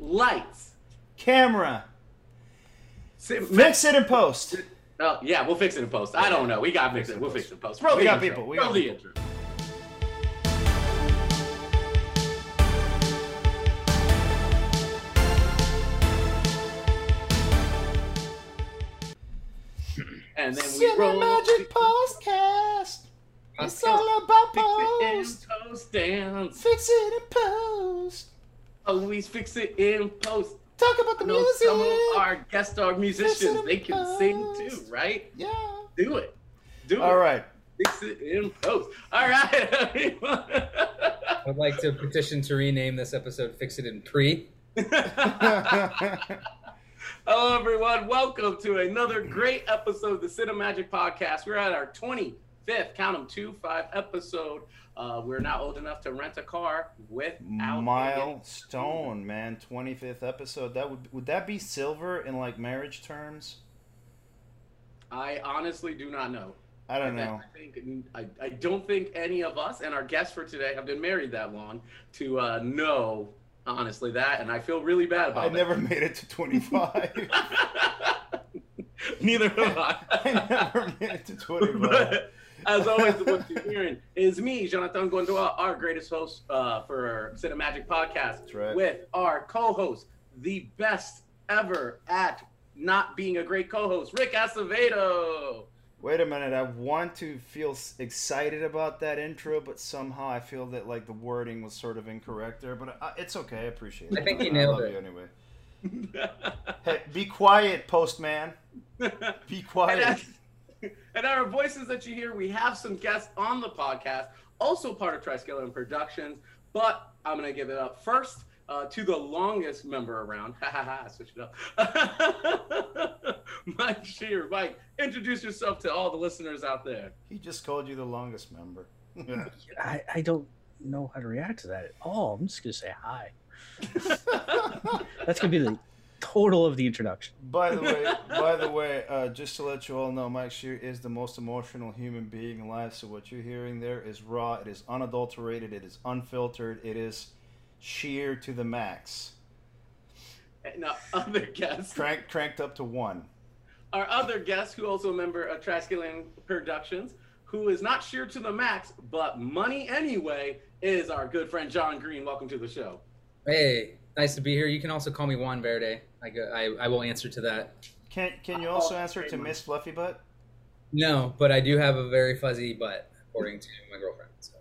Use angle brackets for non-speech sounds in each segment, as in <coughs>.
lights, camera. Sit, Fix it in post. Oh yeah, we'll fix it in post. I don't know. We got to fix it. We'll fix it in post. Roll We got intro. people. We Roll got the people. intro. And then we roll Cinemagic Postcast. It's all about fix it in post. post dance. Fix it in post. Always fix it in post. Talk about the I know music. some of our guest star musicians, they can sing too, right? Yeah. Do it. Do All it. All right. Fix it in post. All right. I'd like to petition to rename this episode "Fix It in Pre." <laughs> Hello, everyone. Welcome to another great episode of the Cinemagic Podcast. We're at our 25th, count them two, five episode. Uh, we're now old enough to rent a car without Milestone, man. 25th episode. That would would that be silver in like marriage terms? I honestly do not know. I don't I, know. I think I, I don't think any of us and our guests for today have been married that long to uh, know honestly that, and I feel really bad about it. <laughs> <laughs> I never made it to 25. Neither have I. I never made it to 25. But as always, what you're hearing is me, Jonathan Gondoa, our greatest host uh, for our Cinemagic podcast, right. with our co-host, the best ever at not being a great co-host, Rick Acevedo. Wait a minute. I want to feel excited about that intro, but somehow I feel that like the wording was sort of incorrect there. But uh, it's okay. I appreciate it. I think you nailed love it. you anyway. <laughs> Hey, be quiet, postman. <laughs> Be quiet. As- <laughs> and our voices that you hear, we have some guests on the podcast, also part of Triskelion Productions. But I'm going to give it up first uh, to the longest member around. Ha ha ha, switch it up. <laughs> Mike Shear. Mike, introduce yourself to all the listeners out there. He just called you the longest member. <laughs> I, I don't know how to react to that at all. I'm just gonna say hi. That's gonna be the total of the introduction. by the way, <laughs> by the way, uh, just to let you all know, Mike Shear is the most emotional human being alive. So what you're hearing there is raw. It is unadulterated. It is unfiltered. It is sheer to the max. And our <laughs> other guests, Crank, cranked up to one. our other guest, who also a member of Triskelion Productions, who is not sheer to the max, but money anyway, is our good friend John Green. Welcome to the show. Hey, nice to be here. You can also call me Juan Verde. I, go, I, I will answer to that. Can Can you Oh, also answer to one. Miss Fluffy Butt? No, but I do have a very fuzzy butt, according to my girlfriend. So.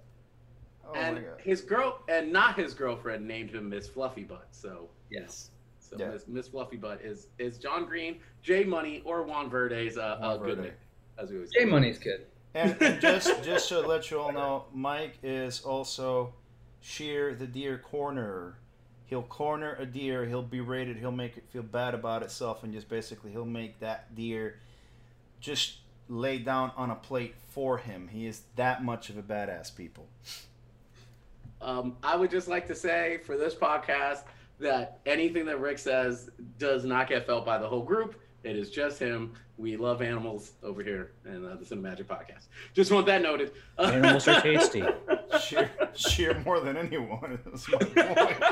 Oh my and god. his girl and not his girlfriend named him Miss Fluffy Butt. So Yes. so Yeah. Miss, Miss Fluffy Butt is is John Green, Jay Money, or Juan Verde's uh, Juan uh, good Verde. nick, as we always J say. Money's good. And, and <laughs> just just to let you all know, Mike is also sheer the deer corner. He'll corner a deer. He'll berate it. He'll make it feel bad about itself, and just basically he'll make that deer just lay down on a plate for him. He is that much of a badass, people. Um, I would just like to say for this podcast that anything that Rick says does not get felt by the whole group. It is just him. We love animals over here in uh, the Cinemagic Podcast. Just want that noted. Animals are tasty. <laughs> Sheer, sheer more than anyone. <laughs> That's my point.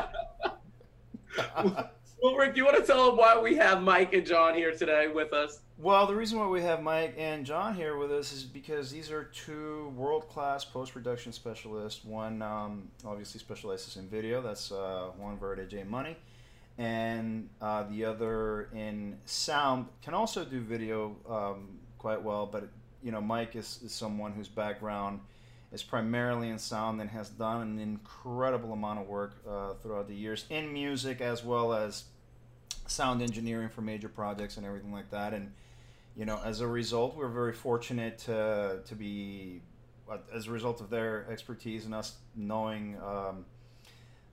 well, Rick, do you want to tell them why we have Mike and John here today with us? Well, the reason why we have Mike and John here with us is because these are two world-class post-production specialists. One um, obviously specializes in video. That's uh, Juan Verde J Money, and uh, the other in sound. Can also do video um, quite well, but you know, Mike is, is someone whose background is primarily in sound and has done an incredible amount of work uh, throughout the years in music as well as sound engineering for major projects and everything like that. And you know, as a result, we're very fortunate to to be, uh, as a result of their expertise and us knowing um,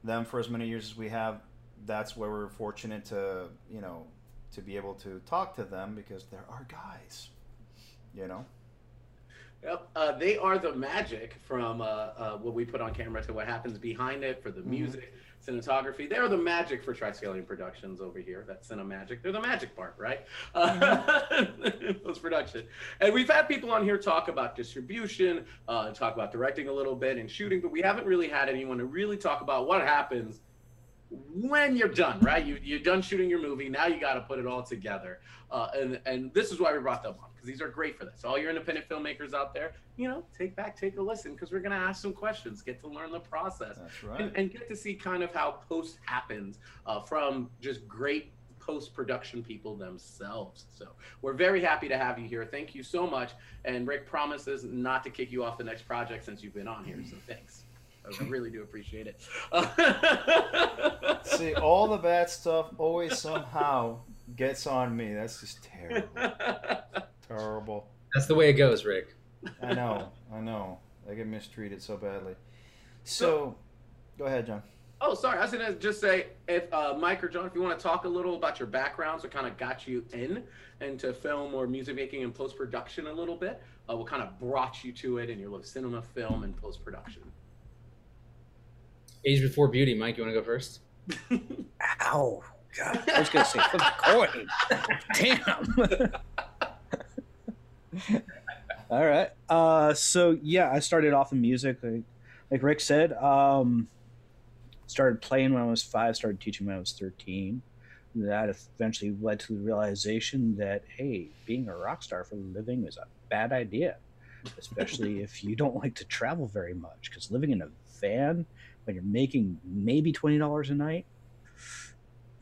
them for as many years as we have. That's where we're fortunate to you know to be able to talk to them because they're our guys. You know. Yep. Uh, they are the magic from uh, uh, what we put on camera to what happens behind it for the Mhm. music, cinematography. They're the magic for Triskelion Productions over here. That's Cinemagic. They're the magic part, right? Uh, <laughs> Post production. And we've had people on here talk about distribution, uh, talk about directing a little bit and shooting, but we haven't really had anyone to really talk about what happens when you're done, right? You you're done shooting your movie. Now you got to put it all together. Uh, and and this is why we brought them on because these are great for this. All your independent filmmakers out there, you know, take back, take a listen because we're gonna ask some questions, get to learn the process, right. and, and get to see kind of how post happens uh, from just great post production people themselves. So we're very happy to have you here. Thank you so much. And Rick promises not to kick you off the next project since you've been on here. So thanks. I really do appreciate it. See, all the bad stuff always somehow gets on me. That's just terrible. Terrible. That's the way it goes, Rick. I know. I know. I get mistreated so badly. So, go ahead, John. Oh, sorry. I was gonna just say, if uh, Mike or John, if you want to talk a little about your backgrounds, what kind of got you in into film or music making and post production a little bit, uh, what kind of brought you to it in your love of cinema, film, and post production. Age before beauty. Mike, you want to go first? <laughs> Ow. God, I was gonna say flip the coin. Damn. <laughs> All right. Uh, so yeah, I started off in music, like, like Rick said. Um, started playing when I was five. Started teaching when I was thirteen. That eventually led to the realization that hey, being a rock star for a living is a bad idea, especially if you don't like to travel very much. Because living in a van when you're making maybe twenty dollars a night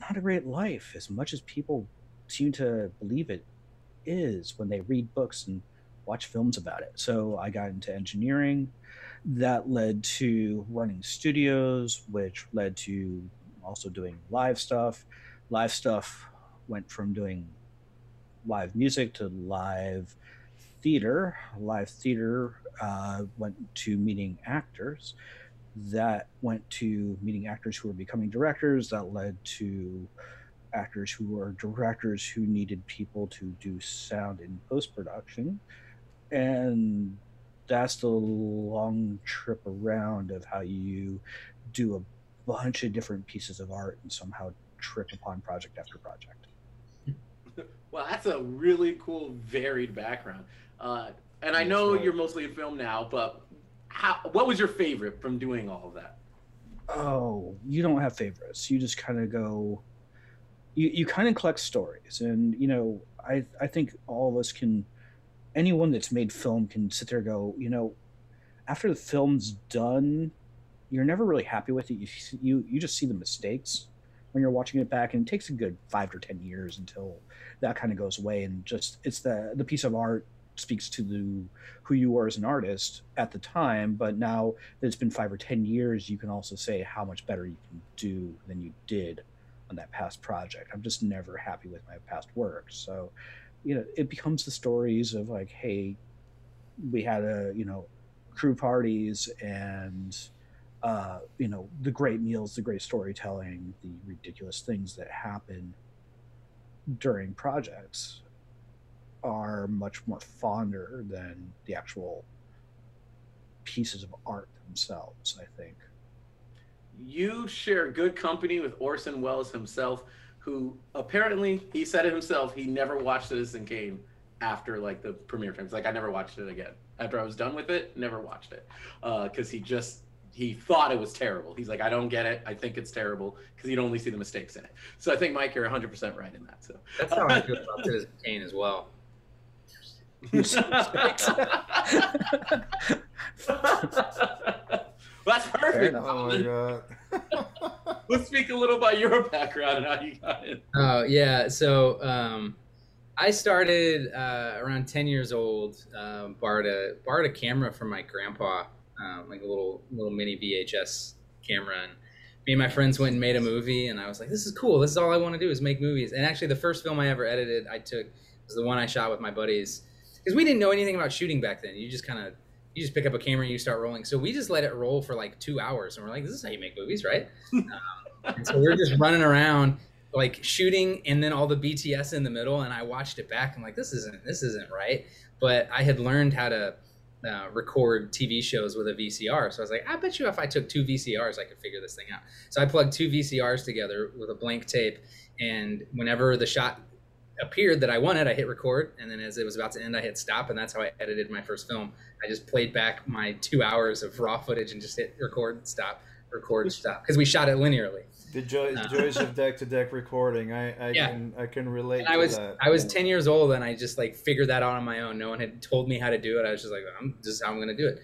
not a great life as much as people seem to believe it is when they read books and watch films about it. So I got into engineering. That led to running studios, which led to also doing live stuff. Live stuff went from doing live music to live theater. Live theater uh, went to meeting actors that went to meeting actors who were becoming directors that led to actors who were directors who needed people to do sound in post production and that's the long trip around of how you do a bunch of different pieces of art and somehow trip upon project after project. <laughs> Well, that's a really cool, varied background. Uh, and I know you're mostly in film now, but how? What was your favorite from doing all of that? oh you don't have favorites you just kind of go you, you kind of collect stories and you know i i think all of us can anyone that's made film can sit there and go you know after the film's done you're never really happy with it you you you just see the mistakes when you're watching it back and it takes a good five to ten years until that kind of goes away and just it's the the piece of art speaks to the who you were as an artist at the time but now that it's been five or ten years you can also say how much better you can do than you did on that past project. I'm just never happy with my past work. So you know it becomes the stories of like hey we had a you know crew parties and uh, you know the great meals the great storytelling the ridiculous things that happen during projects are much more fonder than the actual pieces of art themselves i think You share good company with Orson Welles himself, who apparently he said it himself. He never watched Citizen Kane after like the premiere time. He's like, I never watched it again. After I was done with it, never watched it uh, because he just he thought it was terrible. He's like, I don't get it. I think it's terrible because you'd only see the mistakes in it. So I think Mike, you're 100 percent right in that. So That's how I feel about Citizen Kane as well. You. <laughs> That's perfect. Oh my god. <laughs> Let's speak a little about your background and how you got in. Oh yeah, so um, I started uh, around ten years old. Um, borrowed a borrowed a camera from my grandpa, um, like a little little mini VHS camera, and me and my friends went and made a movie. And I was like, "This is cool. This is all I want to do is make movies." And actually, the first film I ever edited, I took was the one I shot with my buddies because we didn't know anything about shooting back then. You just kind of you just pick up a camera and you start rolling. So we just let it roll for like two hours, and we're like, "This is how you make movies, right?" <laughs> um, and so we're just running around like shooting and then all the BTS in the middle and I watched it back I'm like this isn't this isn't right but I had learned how to uh, record TV shows with a VCR so I was like I bet you if I took two VCRs I could figure this thing out so I plugged two VCRs together with a blank tape and whenever the shot appeared that I wanted I hit record and then as it was about to end I hit stop and that's how I edited my first film I just played back my two hours of raw footage and just hit record stop record stop because we shot it linearly The joy, Uh, joys <laughs> of deck to deck recording. I, I Yeah. can I can relate And I was that. I was 10 years old and I just like figured that out on my own. No one had told me how to do it. I was just like, I'm this is how I'm gonna do it.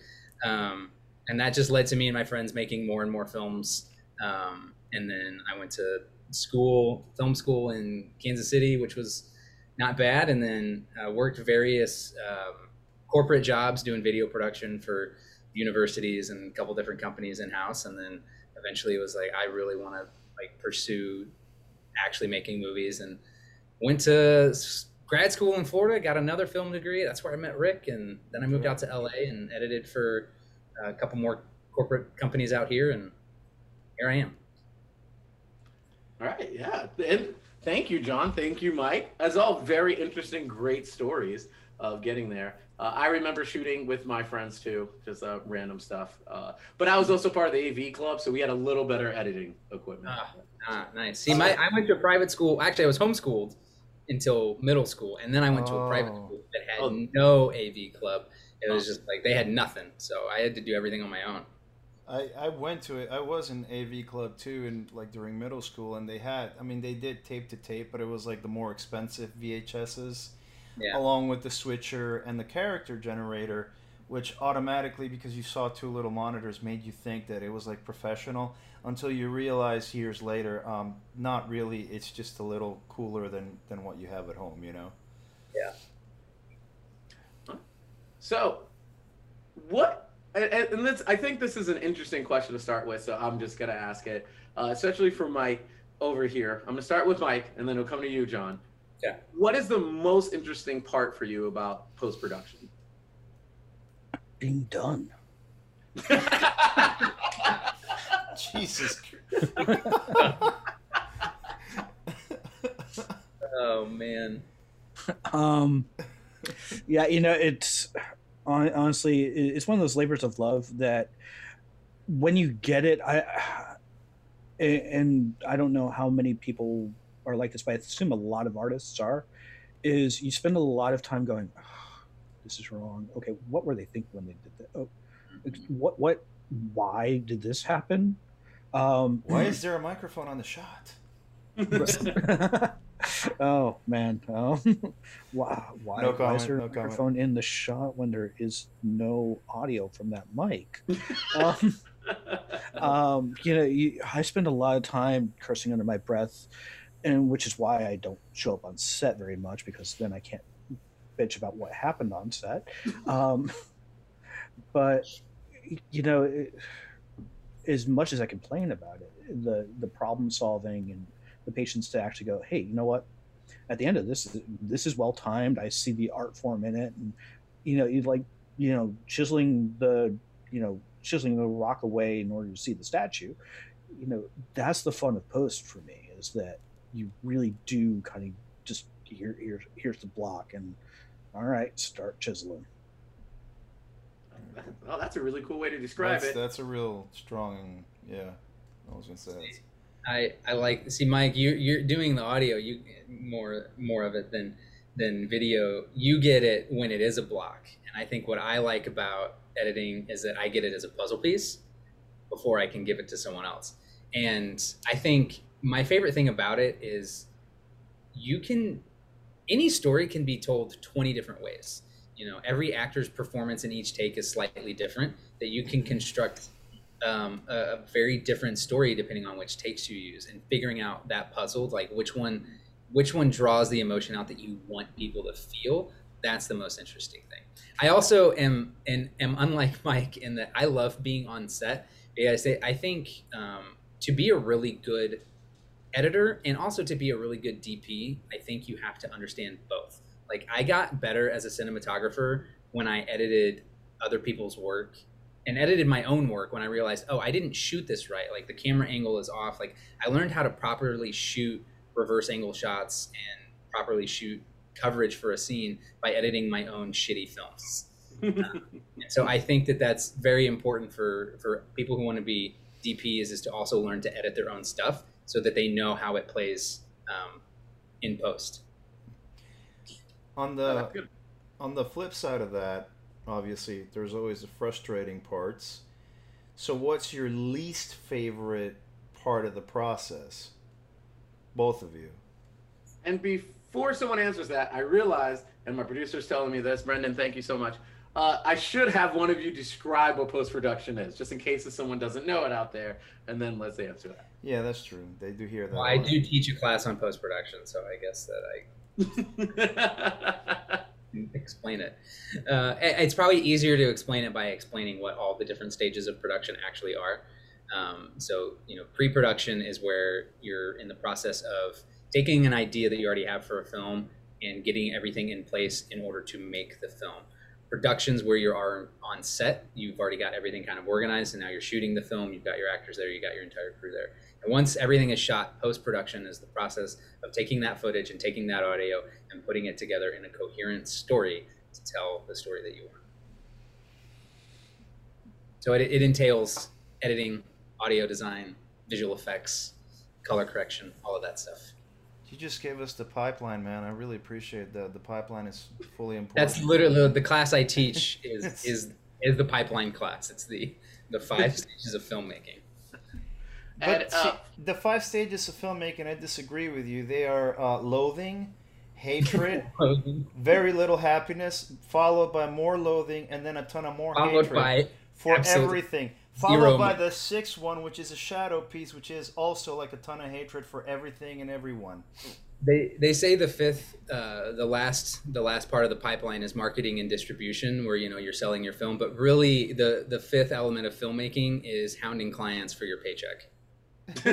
Um, and that just led to me and my friends making more and more films. Um, and then I went to school, film school in Kansas City, which was not bad. And then uh, worked various um, corporate jobs doing video production for universities and a couple different companies in house. And then eventually it was like, I really want to like pursue actually making movies and went to grad school in Florida, got another film degree. That's where I met Rick. And then I moved out to LA and edited for a couple more corporate companies out here. And here I am. All right, yeah. And thank you, John. Thank you, Mike. As all very interesting, great stories of getting there. Uh, I remember shooting with my friends too, just uh, random stuff. Uh, but I was also part of the AV club, so we had a little better editing equipment. Ah. Ah, nice. See, my I went to a private school. Actually, I was homeschooled until middle school, and then I went to a private Oh. school that had Oh. no AV club. It was just like they had nothing, so I had to do everything on my own. I, I went to it. I was in AV club too, and like during middle school, and they had. I mean, they did tape to tape, but it was like the more expensive VHSs, Yeah. along with the switcher and the character generator, which automatically, because you saw two little monitors, made you think that it was like professional. Until you realize years later, um, not really. It's just a little cooler than than what you have at home. You know. Yeah. So, what? And, and and this, I think this is an interesting question to start with. So I'm just gonna ask it, uh, especially for Mike over here. I'm gonna start with Mike, and then it'll come to you, John. Yeah. What is the most interesting part for you about post production? Being done. <laughs> Jesus. <laughs> Oh man. um yeah you know it's hon- honestly it's one of those labors of love that when you get it I <sighs> and i don't know how many people are like this but i assume a lot of artists are is you spend a lot of time going "Ah, this is wrong. Okay what were they thinking when they did that? Oh what what why did this happen? Um Why is there a microphone on the shot? <laughs> <laughs> <laughs> <laughs> oh man, oh, <laughs> why, why, No why comment, is there no a comment. microphone in the shot when there is no audio from that mic? <laughs> um, um, you know, you, I spend a lot of time cursing under my breath, and which is why I don't show up on set very much because then I can't bitch about what happened on set. Um, but you know, it, as much as I complain about it, the the problem solving and the patience to actually go, hey, you know what? At the end of this, this is well timed. I see the art form in it, and you know, you like, you know, chiseling the, you know, chiseling the rock away in order to see the statue. You know, that's the fun of post for me is that you really do kind of just here, here, here's the block, and all right, start chiseling. well, that's a really cool way to describe That's, it. that's a real strong. Yeah, I was gonna say. I, I like see Mike you you're doing the audio you more more of it than than video. You get it when it is a block. And I think what I like about editing is that I get it as a puzzle piece before I can give it to someone else. And I think my favorite thing about it is you can any story can be told 20 different ways. You know every actor's performance in each take is slightly different that you can mm-hmm. construct um, a, a very different story depending on which takes you use and figuring out that puzzle like which one which one draws the emotion out that you want people to feel that's the most interesting thing. I also am and am unlike <laughs> mike in that i love being on set. I say i think um, to be a really good editor and also to be a really good dp i think you have to understand both. Like i got better as a cinematographer when i edited other people's work and edited my own work when I realized, oh, I didn't shoot this right. Like the camera angle is off. Like I learned how to properly shoot reverse angle shots and properly shoot coverage for a scene by editing my own shitty films. <laughs> so I think that that's very important for for people who want to be DPs is to also learn to edit their own stuff so that they know how it plays um, in post. on the on the flip side of that, obviously, there's always the frustrating parts. So, what's your least favorite part of the process? Both of you. And before someone answers that, I realized, and my producer's telling me this, Brendan, thank you so much. Uh, I should have one of you describe what post production is, just in case if someone doesn't know it out there, and then let's answer that. Yeah, that's true. They do hear that. Well, I do teach a class on post production, so I guess that I <laughs> <laughs> explain it. Uh, it's probably easier to explain it by explaining what all the different stages of production actually are. Um, so, you know, pre-production is where you're in the process of taking an idea that you already have for a film and getting everything in place in order to make the film. Productions where you are on set, you've already got everything kind of organized, and now you're shooting the film. You've got your actors there, you got your entire crew there. And once everything is shot, post production is the process of taking that footage and taking that audio and putting it together in a coherent story to tell the story that you want. So it, it entails editing, audio design, visual effects, color correction, all of that stuff. You just gave us the pipeline, man. I really appreciate that. The pipeline is fully important. That's literally the class I teach is <laughs> is is the pipeline class. It's the the five <laughs> stages of filmmaking. But uh, see, the five stages of filmmaking, I disagree with you. They are uh, loathing, hatred, <laughs> very little happiness, followed by more loathing, and then a ton of more followed hatred for everything. Followed by the sixth one, which is a shadow piece, which is also like a ton of hatred for everything and everyone. They they say the fifth, uh, the last the last part of the pipeline is marketing and distribution, where you know you're selling your film. But really, the the fifth element of filmmaking is hounding clients for your paycheck. <laughs>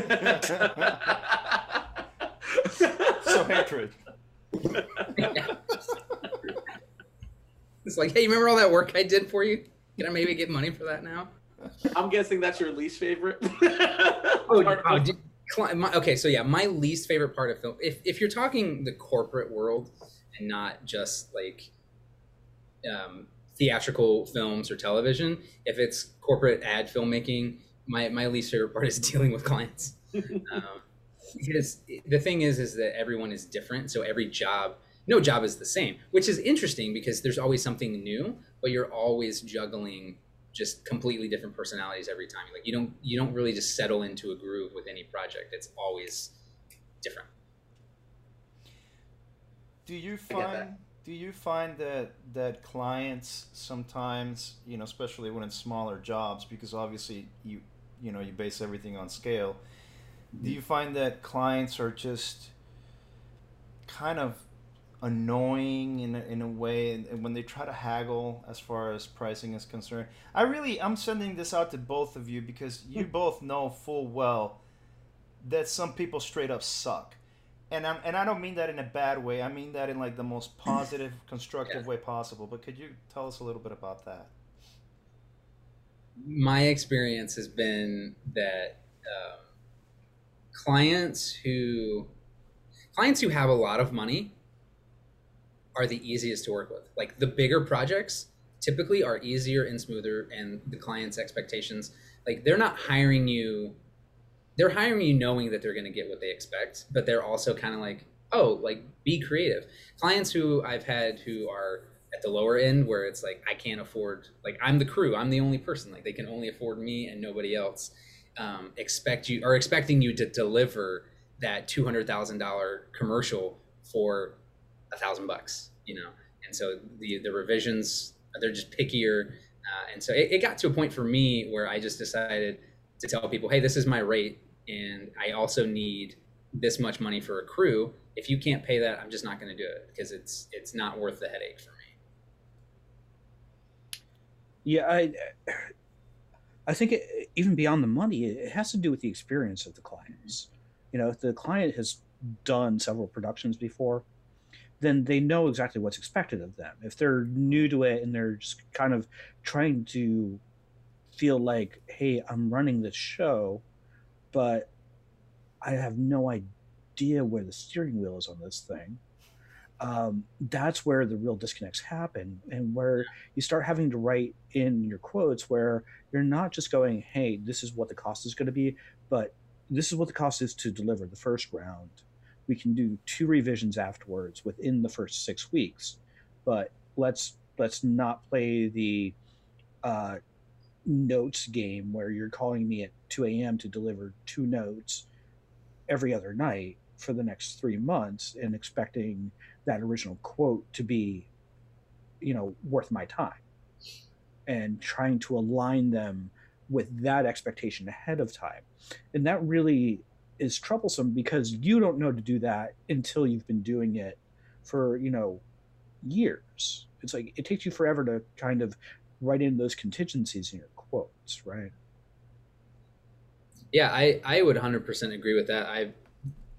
so hatred. it's like, hey, remember all that work I did for you? Can I maybe get money for that now? I'm guessing that's your least favorite. <laughs> oh, oh did, okay, so yeah, my least favorite part of film. If if you're talking the corporate world and not just like um, theatrical films or television, if it's corporate ad filmmaking, my my least favorite part is <laughs> dealing with clients. um, because the thing is, is that everyone is different. So every job, no job is the same, which is interesting because there's always something new, but you're always juggling just completely different personalities every time. Like you don't you don't really just settle into a groove with any project. It's always different. Do you find do you find that that clients sometimes, you know, especially when it's smaller jobs because obviously you you know, you base everything on scale. Do you find that clients are just kind of annoying in a, in a way and, when they try to haggle as far as pricing is concerned i really i'm sending this out to both of you because you hmm. both know full well that some people straight up suck and I'm, and I don't mean that in a bad way. I mean that in like the most <coughs> positive, constructive yeah. way possible. But could you tell us a little bit about that? My experience has been that um, clients who clients who have a lot of money are the easiest to work with. Like the bigger projects typically are easier and smoother, and the client's expectations, like they're not hiring you, they're hiring you knowing that they're going to get what they expect, but they're also kind of like, oh, like be creative. Clients who I've had who are at the lower end where it's like I can't afford, like I'm the crew, I'm the only person, like they can only afford me and nobody else. Um, expect you are expecting you to deliver that two hundred thousand dollar commercial for a thousand bucks, you know. And so the the revisions they're just pickier, uh, and so it, it got to a point for me where I just decided to tell people, hey, this is my rate, and I also need this much money for a crew. If you can't pay that, I'm just not going to do it because it's it's not worth the headache for. Yeah, I I think it, even beyond the money, it has to do with the experience of the clients. You know, if the client has done several productions before, then they know exactly what's expected of them. If they're new to it and they're just kind of trying to feel like, hey, I'm running this show, but I have no idea where the steering wheel is on this thing. Um, that's where the real disconnects happen, and where you start having to write in your quotes where you're not just going, "Hey, this is what the cost is going to be," but this is what the cost is to deliver the first round we can do two revisions afterwards within the first six weeks but let's let's not play the uh, notes game where you're calling me at 2 a.m. to deliver two notes every other night for the next three months and expecting that original quote to be, you know, worth my time and trying to align them with that expectation ahead of time. And that really is troublesome because you don't know to do that until you've been doing it for, you know, years. It's like it takes you forever to kind of write in those contingencies in your quotes, right? Yeah, I, I would 100% agree with that. I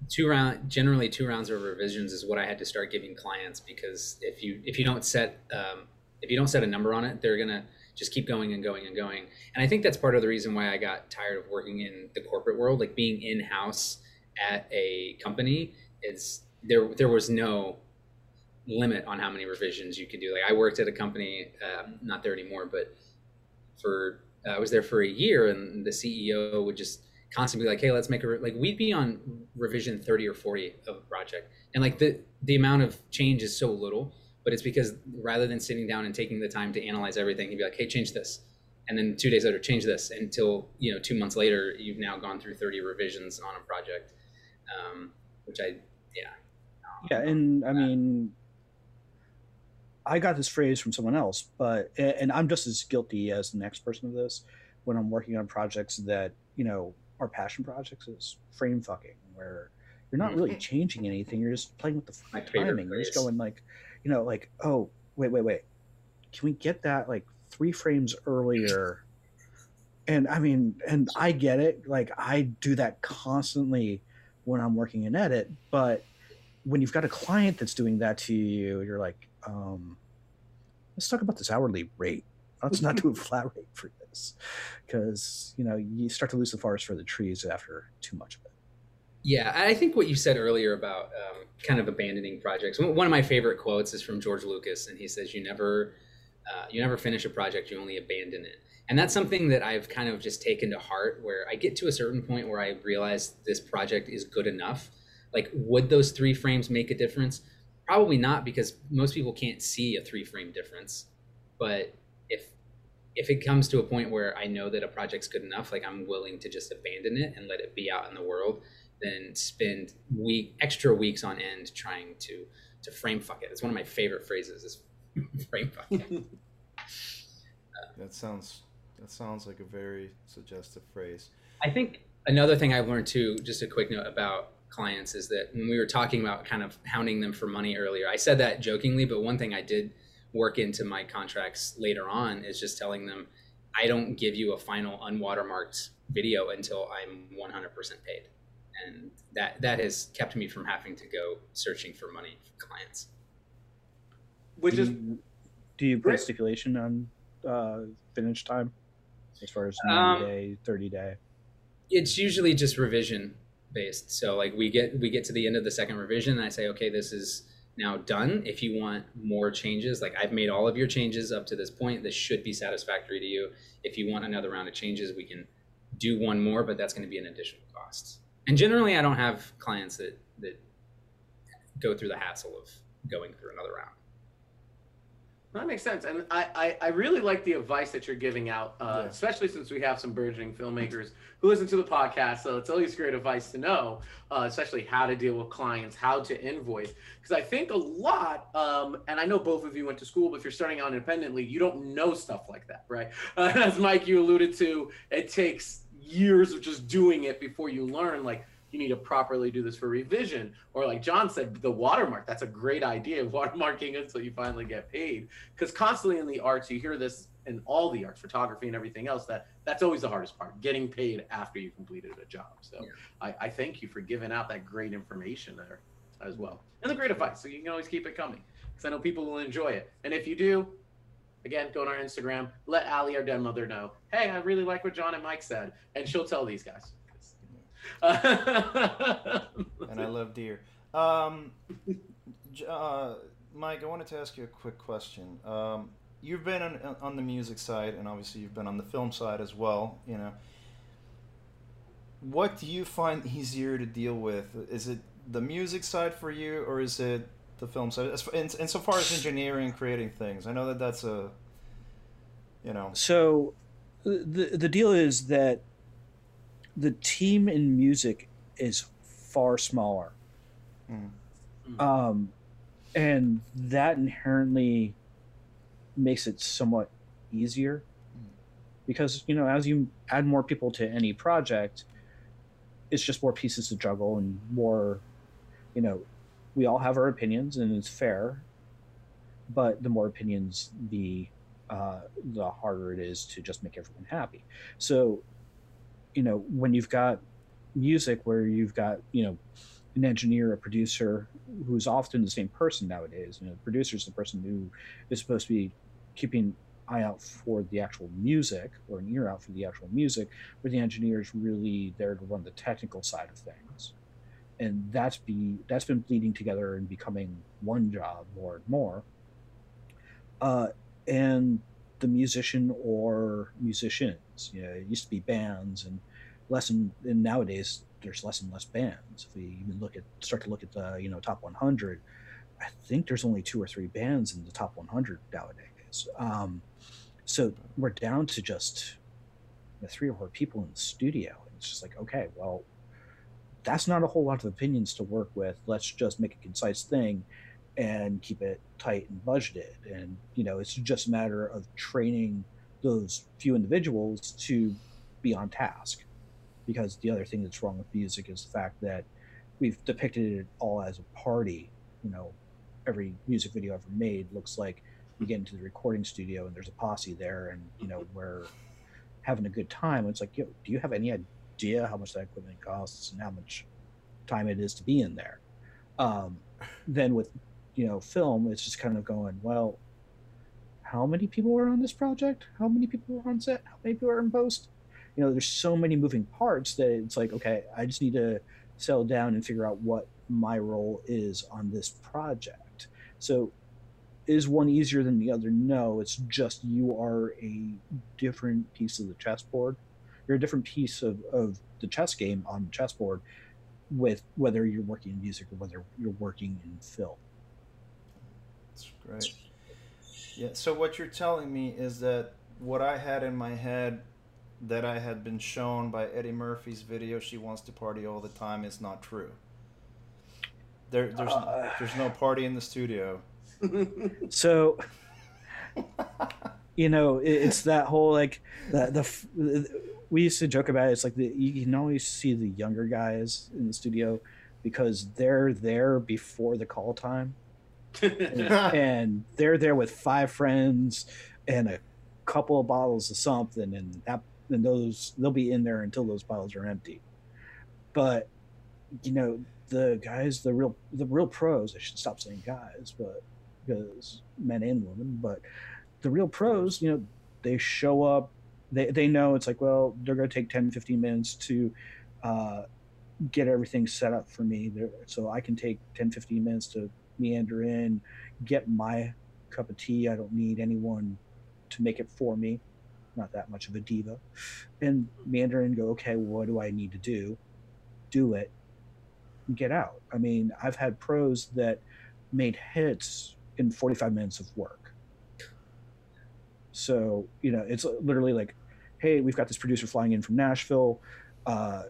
two round generally two rounds of revisions is what I had to start giving clients because if you if you don't set um, if you don't set a number on it, they're gonna just keep going and going and going. And I think that's part of the reason why I got tired of working in the corporate world, like being in house at a company is there there was no limit on how many revisions you could do. Like I worked at a company, um, not there anymore, but for uh, I was there for a year, and the CEO would just constantly like, "Hey, let's make a like." We'd be on revision thirty or forty of a project, and like the the amount of change is so little, but it's because rather than sitting down and taking the time to analyze everything, he'd be like, "Hey, change this," and then two days later, change this, until you know two months later, you've now gone through thirty revisions on a project, um, which I yeah. Yeah, and I mean, I got this phrase from someone else, but and I'm just as guilty as the next person of this when I'm working on projects that you know are passion projects is frame fucking, where you're not really changing anything. You're just playing with the My timing. You're just going like, you know, like oh wait wait wait, can we get that like three frames earlier? And I mean, and I get it. Like I do that constantly when I'm working in edit, but when you've got a client that's doing that to you, you're like, um, let's talk about this hourly rate. Let's not <laughs> do a flat rate for this, because you know you start to lose the forest for the trees after too much of it. Yeah, I think what you said earlier about um, kind of abandoning projects. One of my favorite quotes is from George Lucas, and he says, "You never, uh, you never finish a project; you only abandon it." And that's something that I've kind of just taken to heart. Where I get to a certain point where I realize this project is good enough. Like, would those three frames make a difference? Probably not, because most people can't see a three frame difference. But if if it comes to a point where I know that a project's good enough, like I'm willing to just abandon it and let it be out in the world than spend week extra weeks on end trying to to frame fuck it. It's one of my favorite phrases is <laughs> frame fuck it. <laughs> That sounds that sounds like a very suggestive phrase. I think another thing I've learned too, just a quick note about clients is that when we were talking about kind of hounding them for money earlier, I said that jokingly, but one thing I did work into my contracts later on is just telling them I don't give you a final unwatermarked video until I'm 100% paid. And that that has kept me from having to go searching for money for clients. Which do is you, do you put a stipulation on uh, finish time as far as Um, day, 30 day? it's usually just revision based so like we get we get to the end of the second revision and i say okay this is now done if you want more changes like i've made all of your changes up to this point this should be satisfactory to you. If you want another round of changes we can do one more but that's going to be an additional cost. And generally i don't have clients that that go through the hassle of going through another round That makes sense, and I, I, I really like the advice that you're giving out, uh, Yeah. especially since we have some burgeoning filmmakers who listen to the podcast. So it's always great advice to know, uh, especially how to deal with clients, how to invoice. Because I think a lot, um, and I know both of you went to school, but if you're starting out independently, you don't know stuff like that, right? Uh, <laughs> as Mike you alluded to, it takes years of just doing it before you learn like you need to properly do this for revision. Or like john said the watermark that's a great idea of <laughs> watermarking until you finally get paid. Because constantly in the arts you hear this in all the arts photography and everything else that that's always the hardest part getting paid after you completed a job. So Yeah. I, I thank you for giving out that great information there as well. And the great advice so you can always keep it coming because i know people will enjoy it. And if you do again go on our instagram let ali our den mother know hey i really like what john and mike said and she'll tell these guys <laughs> and I love deer. Um, uh, Mike, I wanted to ask you a quick question. Um, you've been on, on the music side, and obviously you've been on the film side as well. You know, what do you find easier to deal with? Is it the music side for you, or is it the film side? As, in, insofar as engineering, creating things, I know that that's a, you know, So the the deal is that the team in music is far smaller Mm. um, and that inherently makes it somewhat easier because you know as you add more people to any project it's just more pieces to juggle and more you know we all have our opinions and it's fair but the more opinions the uh, the harder it is to just make everyone happy so you know when you've got music where you've got you know an engineer, a producer, who's often the same person nowadays. You know, the producer is the person who is supposed to be keeping eye out for the actual music or an ear out for the actual music, where the engineer is really there to run the technical side of things. And that's be that's been bleeding together and becoming one job more and more. Uh, and the musician or musicians, you know, it used to be bands and less and, and nowadays there's less and less bands. If we even look at start to look at the you know top 100, I think there's only two or three bands in the top 100 nowadays. Um, so we're down to just you know, three or four people in the studio. And it's just like okay, well, that's not a whole lot of opinions to work with. Let's just make a concise thing and keep it tight and budgeted. And you know, it's just a matter of training those few individuals to be on task because the other thing that's wrong with music is the fact that we've depicted it all as a party. You know, every music video ever made looks like you get into the recording studio and there's a posse there, and you know we're having a good time. It's like, Yo, do you have any idea how much that equipment costs and how much time it is to be in there? Um, then with you know film, it's just kind of going, well, how many people were on this project? How many people were on set? How many people are in post? you know there's so many moving parts that it's like okay i just need to settle down and figure out what my role is on this project so is one easier than the other no it's just you are a different piece of the chessboard you're a different piece of, of the chess game on the chessboard with whether you're working in music or whether you're working in film that's great yeah so what you're telling me is that what i had in my head that I had been shown by Eddie Murphy's video, "She Wants to Party All the Time," is not true. There, there's, uh, there's no party in the studio. <laughs> so, you know, it, it's that whole like the the we used to joke about it. It's like the you can always see the younger guys in the studio because they're there before the call time, and, <laughs> and they're there with five friends and a couple of bottles of something, and that then those they'll be in there until those bottles are empty. But you know, the guys, the real the real pros, I should stop saying guys, but because men and women, but the real pros, you know, they show up, they, they know it's like, well, they're going to take 10, 15 minutes to uh, get everything set up for me. They're, so I can take 10, 15 minutes to meander in, get my cup of tea. I don't need anyone to make it for me not that much of a diva, and meander and go, okay, what do I need to do? Do it, get out. I mean, I've had pros that made hits in 45 minutes of work. So, you know, it's literally like, hey, we've got this producer flying in from Nashville. Uh,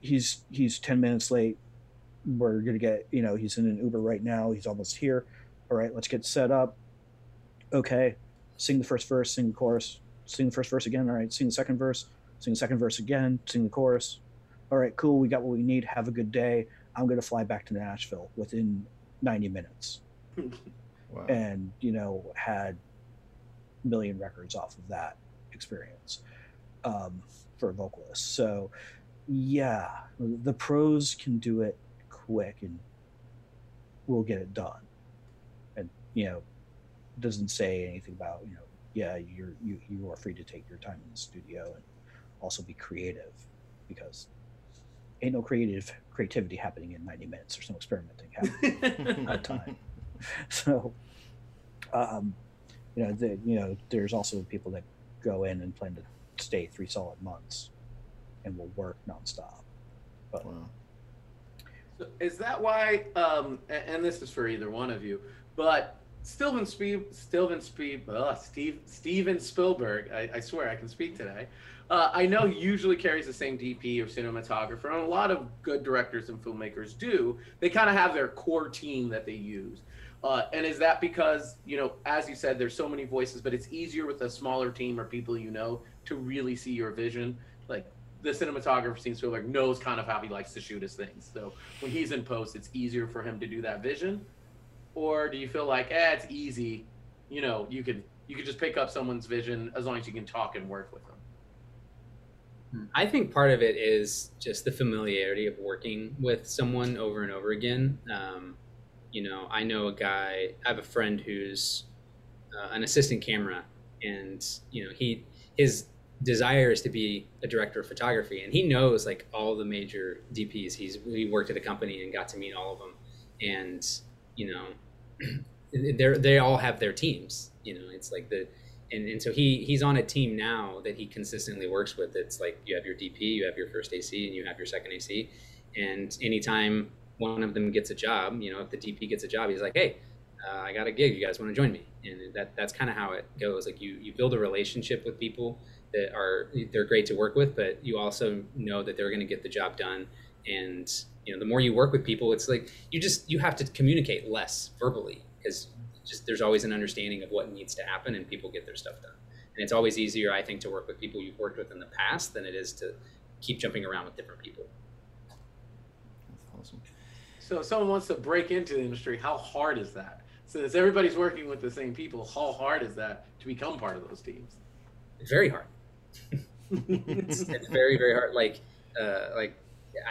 he's he's 10 minutes late. We're gonna get, you know, he's in an Uber right now. He's almost here. All right, let's get set up. Okay, sing the first verse, sing the chorus, sing the first verse again. All right, sing the second verse, sing the second verse again, sing the chorus. All right, cool. We got what we need. Have a good day. I'm going to fly back to Nashville within 90 minutes. <laughs> wow. And, you know, had a million records off of that experience um, for a vocalist. So, yeah, the pros can do it quick and we'll get it done. And, you know, doesn't say anything about, you know, yeah, you're you you are free to take your time in the studio and also be creative because ain't no creative creativity happening in 90 minutes. There's no experimenting happening at <laughs> time. So, um, you know, the, you know, there's also people that go in and plan to stay three solid months and will work nonstop. But wow. Is that why? Um, and this is for either one of you, but Steven Spiel, Steven Spiel, uh, Steve, Steven Spielberg. I, I, swear I can speak today. Uh, I know usually carries the same DP or cinematographer, and a lot of good directors and filmmakers do. They kind of have their core team that they use. Uh, and is that because you know, as you said, there's so many voices, but it's easier with a smaller team or people you know to really see your vision. Like the cinematographer seems to like knows kind of how he likes to shoot his things. So when he's in post, it's easier for him to do that vision. Or do you feel like, eh, it's easy, you know, you could you could just pick up someone's vision as long as you can talk and work with them. I think part of it is just the familiarity of working with someone over and over again. Um, you know, I know a guy. I have a friend who's uh, an assistant camera, and you know, he his desire is to be a director of photography, and he knows like all the major DPs. He's he worked at a company and got to meet all of them, and you know, <clears throat> they they all have their teams. You know, it's like the and, and so he he's on a team now that he consistently works with. It's like you have your DP, you have your first AC, and you have your second AC, and anytime one of them gets a job, you know, if the DP gets a job, he's like, hey, uh, I got a gig. You guys want to join me? And that that's kind of how it goes. Like you you build a relationship with people that are they're great to work with, but you also know that they're going to get the job done. And you know, the more you work with people, it's like you just you have to communicate less verbally because just there's always an understanding of what needs to happen, and people get their stuff done. And it's always easier, I think, to work with people you've worked with in the past than it is to keep jumping around with different people. That's awesome. So if someone wants to break into the industry, how hard is that? Since everybody's working with the same people, how hard is that to become part of those teams? It's very hard. It's, it's, very very hard. Like uh, like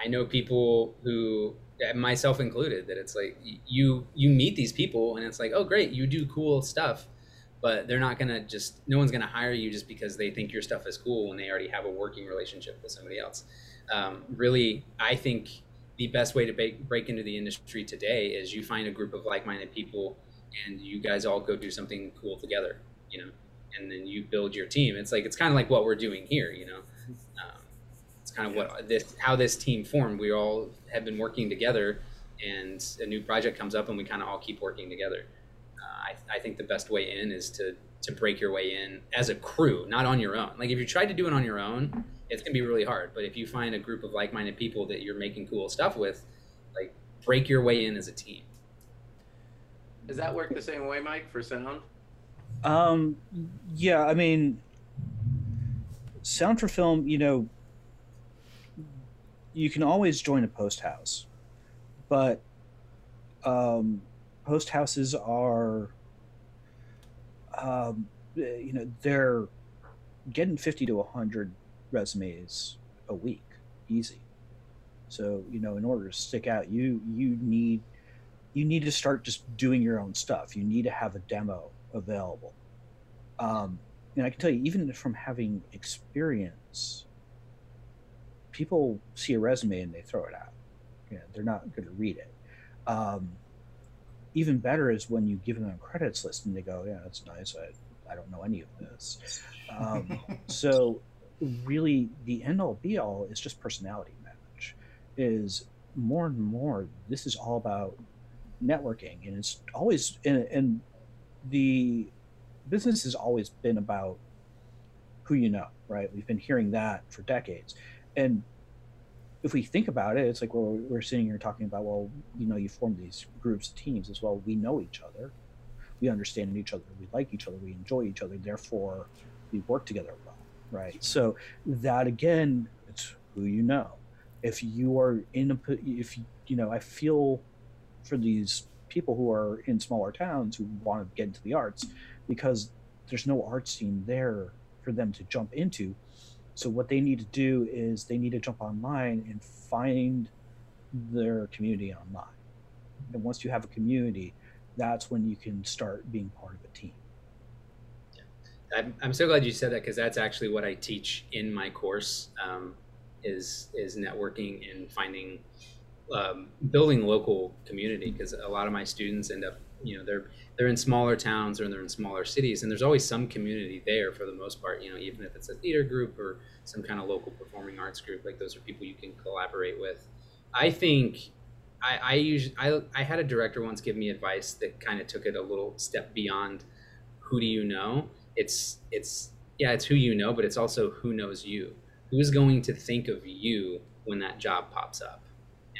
I know people who myself included that it's like you you meet these people and it's like oh great you do cool stuff. But they're not gonna just no one's gonna hire you just because they think your stuff is cool when they already have a working relationship with somebody else. Um, really i think the best way to break, break into the industry today is you find a group of like-minded people and you guys all go do something cool together you know and then you build your team it's like it's kind of like what we're doing here you know um, it's kind of what this how this team formed we all have been working together and a new project comes up and we kind of all keep working together uh, I, I think the best way in is to to break your way in as a crew not on your own like if you tried to do it on your own it's gonna be really hard. But if you find a group of like-minded people that you're making cool stuff with, like break your way in as a team. Does that work the same way, Mike, for sound? Um, yeah, I mean, sound for film. You know, you can always join a post house, but um, post houses are, um, you know, they're getting fifty to hundred resumes a week, easy. So you know, in order to stick out, you you need you need to start just doing your own stuff. You need to have a demo available. Um, and I can tell you, even from having experience, people see a resume and they throw it out. Yeah, they're not going to read it. Um, even better is when you give them a credits list and they go, "Yeah, that's nice. I, I don't know any of this." Um, <laughs> so really the end all be all is just personality match is more and more this is all about networking and it's always and, and the business has always been about who you know right? We've been hearing that for decades. And if we think about it it's like well we're sitting here talking about well you know you form these groups teams as well. We know each other. We understand each other. We like each other. We enjoy each other. Therefore we work together well right? So that again, it's who you know. If you are in a, if you know, I feel for these people who are in smaller towns who want to get into the arts because there's no art scene there for them to jump into. So what they need to do is they need to jump online and find their community online. And once you have a community, that's when you can start being part of a team. I'm, I'm so glad you said that because that's actually what I teach in my course um, is is networking and finding um, building local community because a lot of my students end up you know they're they're in smaller towns or they're in smaller cities and there's always some community there for the most part you know even if it's a theater group or some kind of local performing arts group like those are people you can collaborate with. I think I, I usually I, I had a director once give me advice that kind of took it a little step beyond who do you know? It's it's yeah it's who you know but it's also who knows you. Who's going to think of you when that job pops up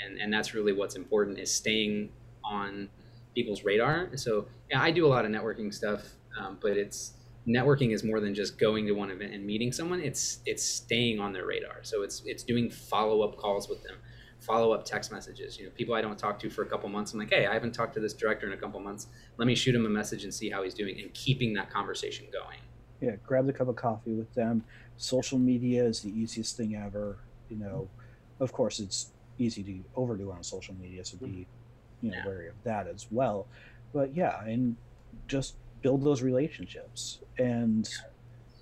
and and that's really what's important is staying on people's radar so yeah i do a lot of networking stuff um, but it's networking is more than just going to one event and meeting someone it's it's staying on their radar so it's it's doing follow-up calls with them follow up text messages. You know, people I don't talk to for a couple months. I'm like, hey, I haven't talked to this director in a couple months. Let me shoot him a message and see how he's doing, and keeping that conversation going. Yeah, grab the cup of coffee with them. Social media is the easiest thing ever. You know, of course, it's easy to overdo on social media, so be mm-hmm. you know yeah. wary of that as well. But yeah, and just build those relationships and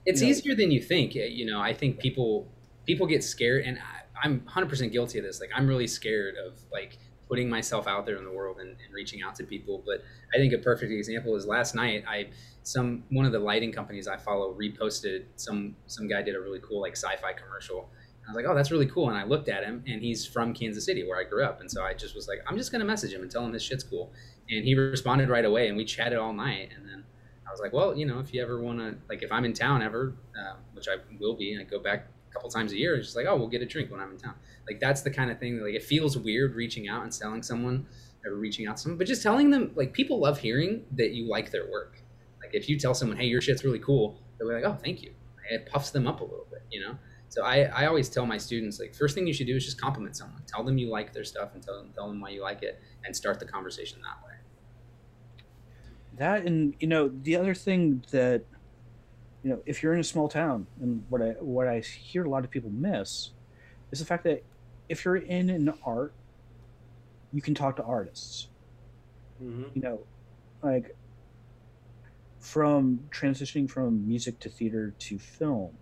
it's you know, easier than you think eh, you know i think people people get scared and I'm 100% guilty of this. Like I'm really scared of like putting myself out there in the world and, and, reaching out to people. But I think a perfect example is last night. I some one of the lighting companies I follow reposted some some guy did a really cool like sci-fi commercial. I was like, oh, that's really cool. And I looked at him, and he's from Kansas City, where I grew up. And so I just was like, I'm just gonna message him and tell him this shit's cool. And he responded right away, and we chatted all night. And then I was like, well, you know, if you ever want to, like, if I'm in town ever, uh, which I will be, and I go back a couple times a year. It's just like, oh, we'll get a drink when I'm in town. Like that's the kind of thing that like it feels weird reaching out and telling someone or reaching out to someone, but just telling them like people love hearing that you like their work. Like if you tell someone, hey, your shit's really cool, they'll be like, oh, thank you. It puffs them up a little bit, you know. So I, I always tell my students like first thing you should do is just compliment someone. Tell them you like their stuff and tell them tell them why you like it and start the conversation that way. That and you know the other thing that you know, if you're in a small town, and what I what I hear a lot of people miss is the fact that if you're in an art, you can talk to artists. Mm-hmm. You know, like from transitioning from music to theater to film,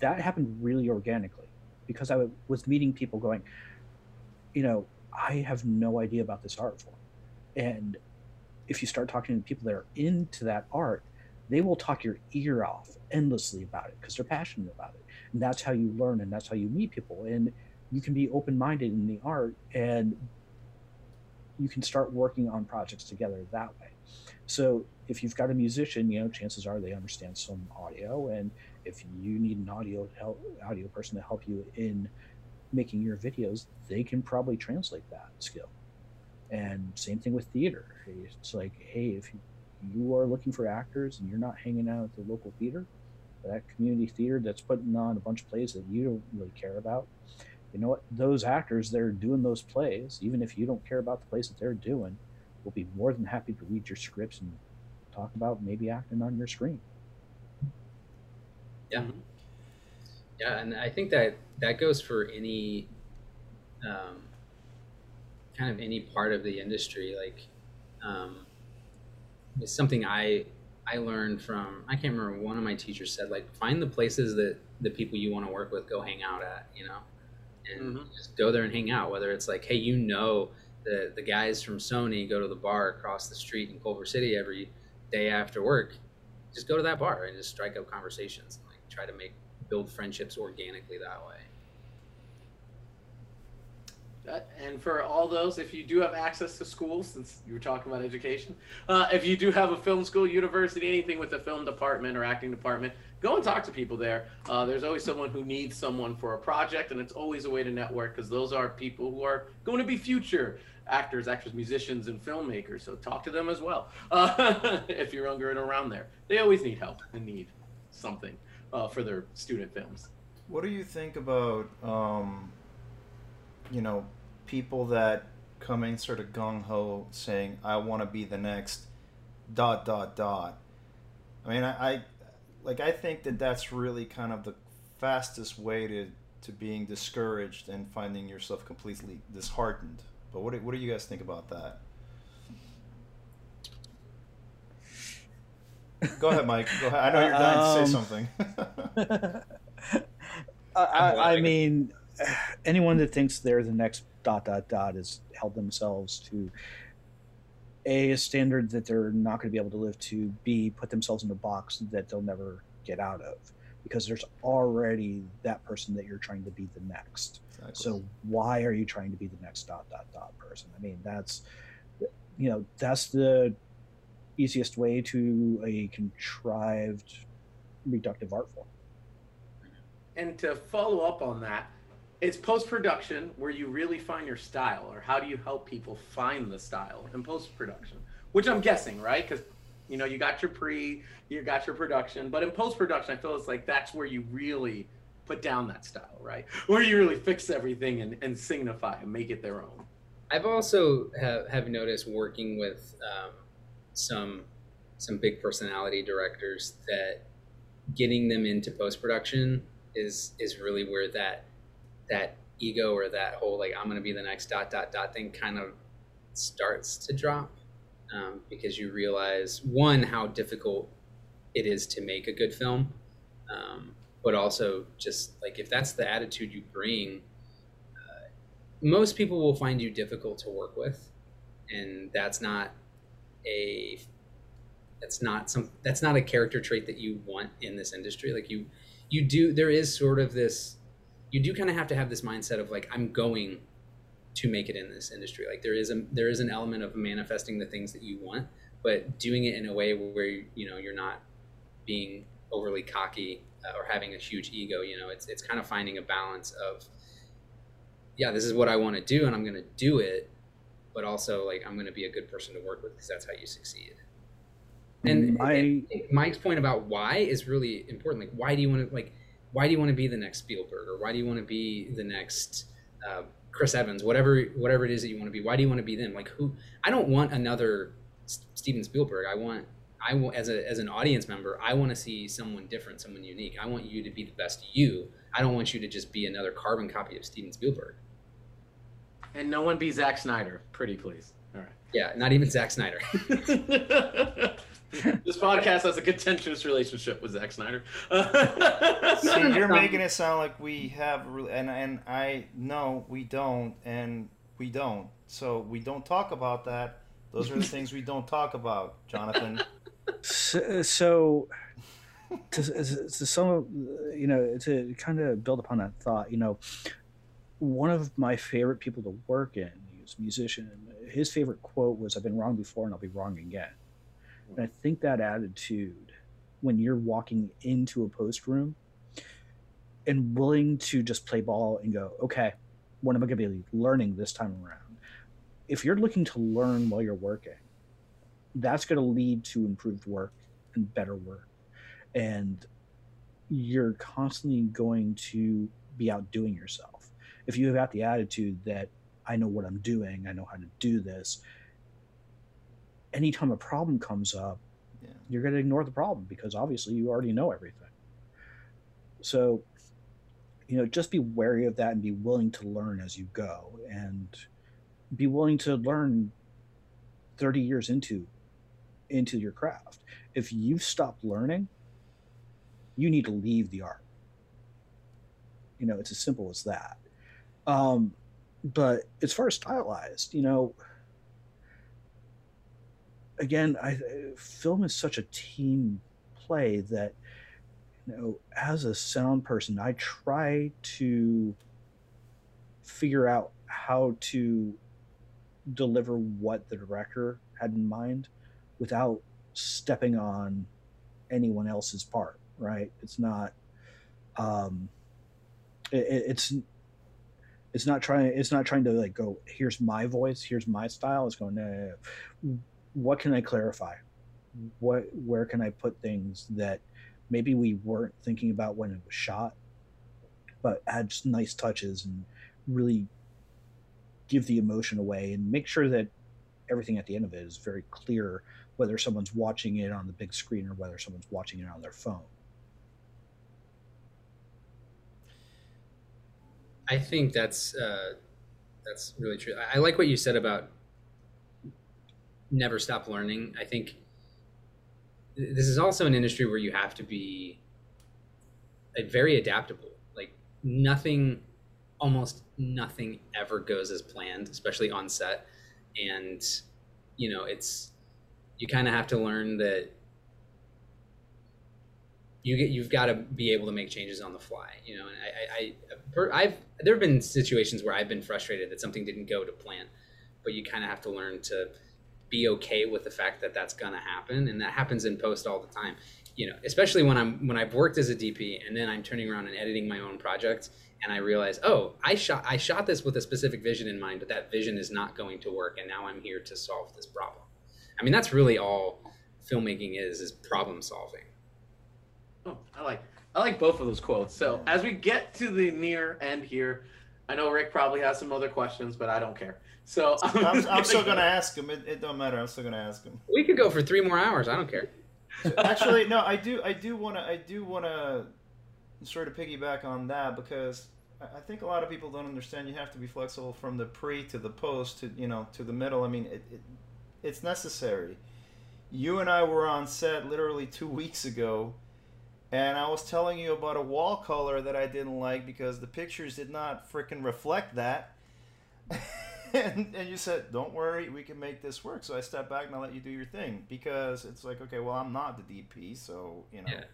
that happened really organically because I was meeting people going, you know, I have no idea about this art form. And if you start talking to people that are into that art, they will talk your ear off endlessly about it because they're passionate about it. And that's how you learn and that's how you meet people. And you can be open minded in the art and you can start working on projects together that way. So if you've got a musician, you know, chances are they understand some audio. And if you need an audio help, audio person to help you in making your videos, they can probably translate that skill. And same thing with theater. It's like, hey, if you are looking for actors and you're not hanging out at the local theater, that community theater that's putting on a bunch of plays that you don't really care about, you know what? Those actors that are doing those plays, even if you don't care about the plays that they're doing, will be more than happy to read your scripts and talk about maybe acting on your screen. Yeah. Yeah, and I think that that goes for any um, kind of any part of the industry. Like, um, is something I I learned from I can't remember one of my teachers said like find the places that the people you want to work with go hang out at you know and mm-hmm. just go there and hang out whether it's like hey you know the the guys from Sony go to the bar across the street in Culver City every day after work just go to that bar and just strike up conversations try to make build friendships organically that way and for all those, if you do have access to schools, since you were talking about education, uh, if you do have a film school, university, anything with a film department or acting department, go and talk to people there. Uh, there's always someone who needs someone for a project, and it's always a way to network because those are people who are going to be future actors, actors, musicians, and filmmakers. So talk to them as well uh, <laughs> if you're younger and around there. They always need help and need something uh, for their student films. What do you think about, um, you know, people that coming sort of gung ho saying, I want to be the next dot, dot, dot. I mean, I, I, like, I think that that's really kind of the fastest way to, to being discouraged and finding yourself completely disheartened. But what do, what do you guys think about that? Go ahead, Mike. Go ahead. I know you're dying um, to say um, something. <laughs> <laughs> I, I, I mean, <sighs> anyone that thinks they're the next dot dot dot has held themselves to a, a standard that they're not going to be able to live to b put themselves in a box that they'll never get out of because there's already that person that you're trying to be the next. Exactly. So why are you trying to be the next dot dot dot person? I mean, that's you know that's the easiest way to a contrived reductive art form. And to follow up on that, it's post production where you really find your style, or how do you help people find the style in post production? Which I'm guessing, right? Because you know you got your pre, you got your production, but in post production, I feel it's like that's where you really put down that style, right? Where you really fix everything and, and signify and make it their own. I've also have, have noticed working with um, some some big personality directors that getting them into post production is is really where that that ego or that whole like I'm to be the next dot dot dot thing kind of starts to drop um, because you realize one how difficult it is to make a good film, um, but also just like if that's the attitude you bring, uh, most people will find you difficult to work with, and that's not a that's not some that's not a character trait that you want in this industry. Like you you do there is sort of this you do kind of have to have this mindset of like I'm going to make it in this industry. Like there is a there is an element of manifesting the things that you want, but doing it in a way where you know you're not being overly cocky uh, or having a huge ego. You know, it's it's kind of finding a balance of yeah, this is what I want to do, and I'm going to do it, but also like I'm going to be a good person to work with because that's how you succeed. And, My... and Mike's point about why is really important. Like, why do you want to like? Why do you want to be the next Spielberg, or why do you want to be the next uh, Chris Evans? Whatever, whatever it is that you want to be. Why do you want to be them? Like, who? I don't want another Steven Spielberg. I want, I want as a as an audience member, I want to see someone different, someone unique. I want you to be the best you. I don't want you to just be another carbon copy of Steven Spielberg. And no one be Zack Snyder, pretty please. All right. Yeah, not even Zack Snyder. <laughs> <laughs> this podcast has a contentious relationship with Zack Snyder. <laughs> See, you're making it sound like we have, and and I no, we don't, and we don't. So we don't talk about that. Those are the things we don't talk about, Jonathan. So, uh, so to, to some, you know, to kind of build upon that thought, you know, one of my favorite people to work in. He was a musician. His favorite quote was, "I've been wrong before, and I'll be wrong again." And I think that attitude, when you're walking into a post room and willing to just play ball and go, okay, what am I going to be learning this time around? If you're looking to learn while you're working, that's going to lead to improved work and better work. And you're constantly going to be outdoing yourself. If you have got the attitude that I know what I'm doing, I know how to do this, anytime a problem comes up, yeah. you're going to ignore the problem because obviously you already know everything. So, you know, just be wary of that and be willing to learn as you go and be willing to learn 30 years into into your craft. If you've stopped learning, you need to leave the art. You know, it's as simple as that. Um, but as far as stylized, you know, again, I film is such a team play that you know, as a sound person, I try to figure out how to deliver what the director had in mind without stepping on anyone else's part right? It's not um it, it's it's not trying it's not trying to like go here's my voice here's my style it's going no, no, no what can I clarify? What where can I put things that maybe we weren't thinking about when it was shot, but add nice touches and really give the emotion away and make sure that everything at the end of it is very clear whether someone's watching it on the big screen or whether someone's watching it on their phone. I think that's uh, that's really true. I like what you said about never stop learning. I think this is also an industry where you have to be very adaptable. Like nothing, almost nothing ever goes as planned, especially on set. And you know, it's you kind of have to learn that you get you've got to be able to make changes on the fly. You know, and I, I, I have there have been situations where I've been frustrated that something didn't go to plan, but you kind of have to learn to be okay with the fact that that's gonna happen, and that happens in post all the time. You know, especially when I'm when I've worked as a DP and then I'm turning around and editing my own project, and I realize, oh, I shot I shot this with a specific vision in mind, but that vision is not going to work, and now I'm here to solve this problem. I mean, that's really all filmmaking is is problem solving. Oh, I like I like both of those quotes. So as we get to the near end here, I know Rick probably has some other questions, but I don't care. So <laughs> I'm, I'm still <laughs> gonna ask him. It, it don't matter. I'm still gonna ask him. We could go for three more hours. I don't care. Actually, no. I do. I do wanna. I do wanna sort of piggyback on that because I think a lot of people don't understand. You have to be flexible from the pre to the post to you know to the middle. I mean, it, it it's necessary. You and I were on set literally two weeks ago and I was telling you about a wall color that I didn't like because the pictures did not freaking reflect that. <laughs> and, and you said, "Don't worry, we can make this work." So I stepped back and I let you do your thing because it's like, okay, well, I'm not the DP, so you know. Yeah.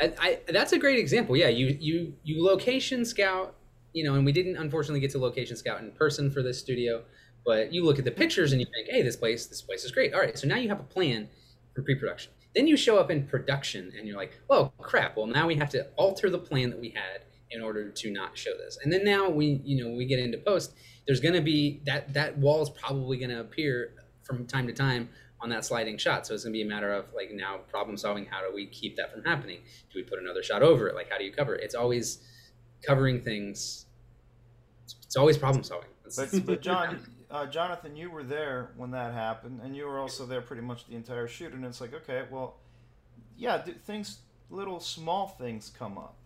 I, I, that's a great example. Yeah, you you you location scout, you know, and we didn't unfortunately get to location scout in person for this studio, but you look at the pictures and you think, hey, this place this place is great. All right, so now you have a plan for pre-production. Then you show up in production and you're like, oh crap, well now we have to alter the plan that we had in order to not show this. And then now we, you know, we get into post, there's going to be that that wall is probably going to appear from time to time on that sliding shot. So it's going to be a matter of like now problem solving. How do we keep that from happening? Do we put another shot over it? Like how do you cover it? It's always covering things. It's always problem solving. But, but John, uh, Jonathan, you were there when that happened, and you were also there pretty much the entire shoot. And it's like, okay, well, yeah, things, little small things come up.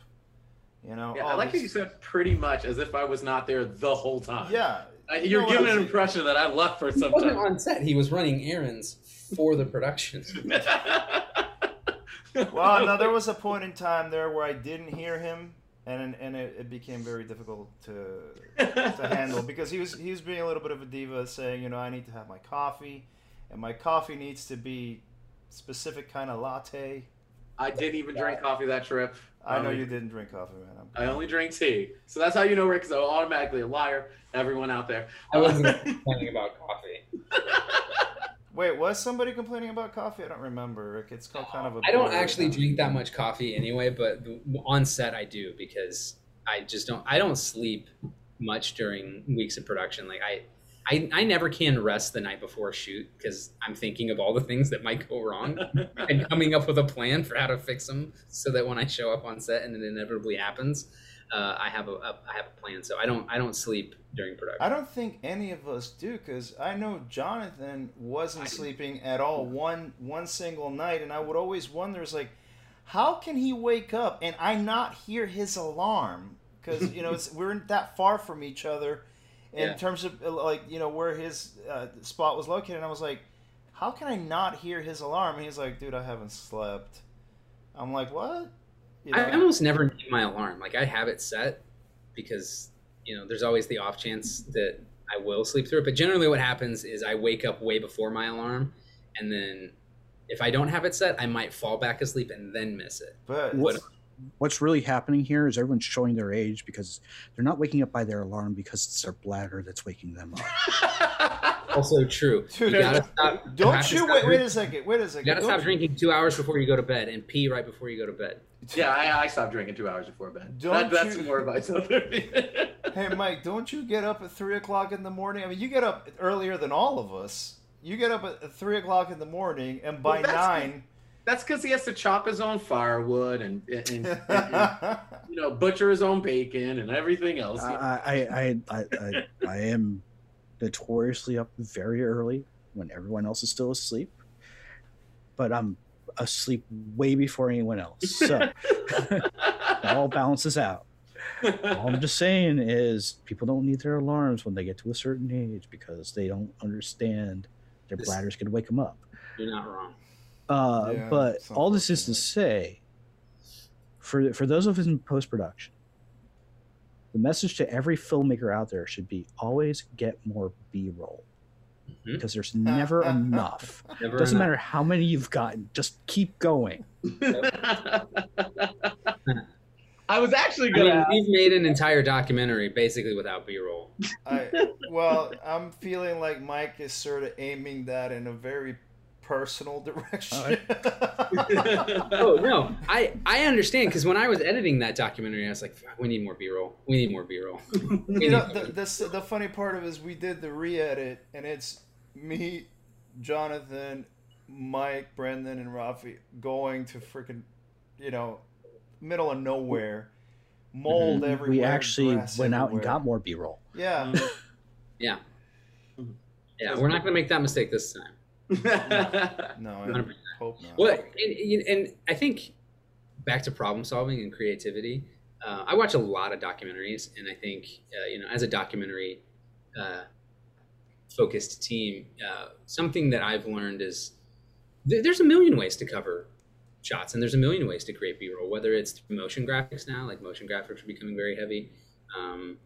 You know, yeah, I like how you said pretty much as if I was not there the whole time. Yeah, you're you know giving an impression that I left for some time. on set. He was running errands for the production. <laughs> well, no, there was a point in time there where I didn't hear him and and it, it became very difficult to to <laughs> handle because he was he was being a little bit of a diva, saying, you know, I need to have my coffee, and my coffee needs to be specific kind of latte. I didn't even drink coffee that trip. I know um, you didn't drink coffee, man. I'm... i only drink tea, so that's how you know Rick is automatically a liar. Everyone out there. I wasn't <laughs> complaining about coffee. <laughs> Wait, was somebody complaining about coffee? I don't remember, Rick. It's called kind of a. I don't actually drink that much coffee anyway, but on set I do because I just don't. I don't sleep much during weeks of production. Like I, I, I never can rest the night before a shoot because I'm thinking of all the things that might go wrong <laughs> and coming up with a plan for how to fix them so that when I show up on set and it inevitably happens, uh, I have a, a I have a plan. So I don't I don't sleep during production. I don't think any of us do because I know Jonathan wasn't sleeping at all one one single night, and I would always wonder, is like, how can he wake up and I not hear his alarm? Because you know <laughs> we're that far from each other in yeah. terms of uh, like you know where his uh, spot was located. And I was like, how can I not hear his alarm? And he's like, dude, I haven't slept. I'm like, what? You know? I almost never need my alarm. Like I have it set because you know there's always the off chance that I will sleep through it. But generally, what happens is I wake up way before my alarm, and then if I don't have it set, I might fall back asleep and then miss it. But what, what's really happening here is everyone's showing their age because they're not waking up by their alarm because it's their bladder that's waking them up. <laughs> also true. Dude, you gotta stop, don't you, you wait, wait a second. Wait a second. You gotta don't stop drinking two hours before you go to bed and pee right before you go to bed. Yeah, I, I stopped drinking two hours before bed. Don't that, that's you... more advice. <laughs> hey, Mike, don't you get up at three o'clock in the morning? I mean, you get up earlier than all of us. You get up at three o'clock in the morning, and by well, nine. That's because he has to chop his own firewood and, and, and, and, <laughs> you know butcher his own bacon and everything else. I I, I, I, I am notoriously up very early when everyone else is still asleep, but I'm asleep way before anyone else. So it <laughs> all balances out. All I'm just saying is people don't need their alarms when they get to a certain age because they don't understand their this, bladders can wake them up. You're not wrong. Uh, yeah, but all this is to say, for for those of us in post production, the message to every filmmaker out there should be always get more b-roll Mhm. because there's <laughs> never enough. Never Doesn't enough. matter how many you've gotten, just keep going. <laughs> I was actually gonna. mean, ask- we've made an entire documentary basically without B-roll. I, well, I'm feeling like Mike is sort of aiming that in a very personal direction. <laughs> Oh no, I I understand because when I was editing that documentary, I was like, we need more B-roll. We need more B-roll. <laughs> You know, the, the, the funny part of it is we did the re-edit, and it's me, Jonathan, Mike, Brendan, and Rafi going to freaking, you know, middle of nowhere, mold everywhere. Mm-hmm. we actually grass went out and got more B-roll. Yeah. <laughs> yeah. Yeah, we're not gonna make that mistake this time. No, I 100%. hope not. Well, and, and I think back to problem solving and creativity. Uh, I watch a lot of documentaries, and I think uh, you know, as a documentary uh, focused team, uh, something that I've learned is th- there's a million ways to cover shots, and there's a million ways to create B-roll. Whether it's through motion graphics now, like motion graphics are becoming very heavy. Um,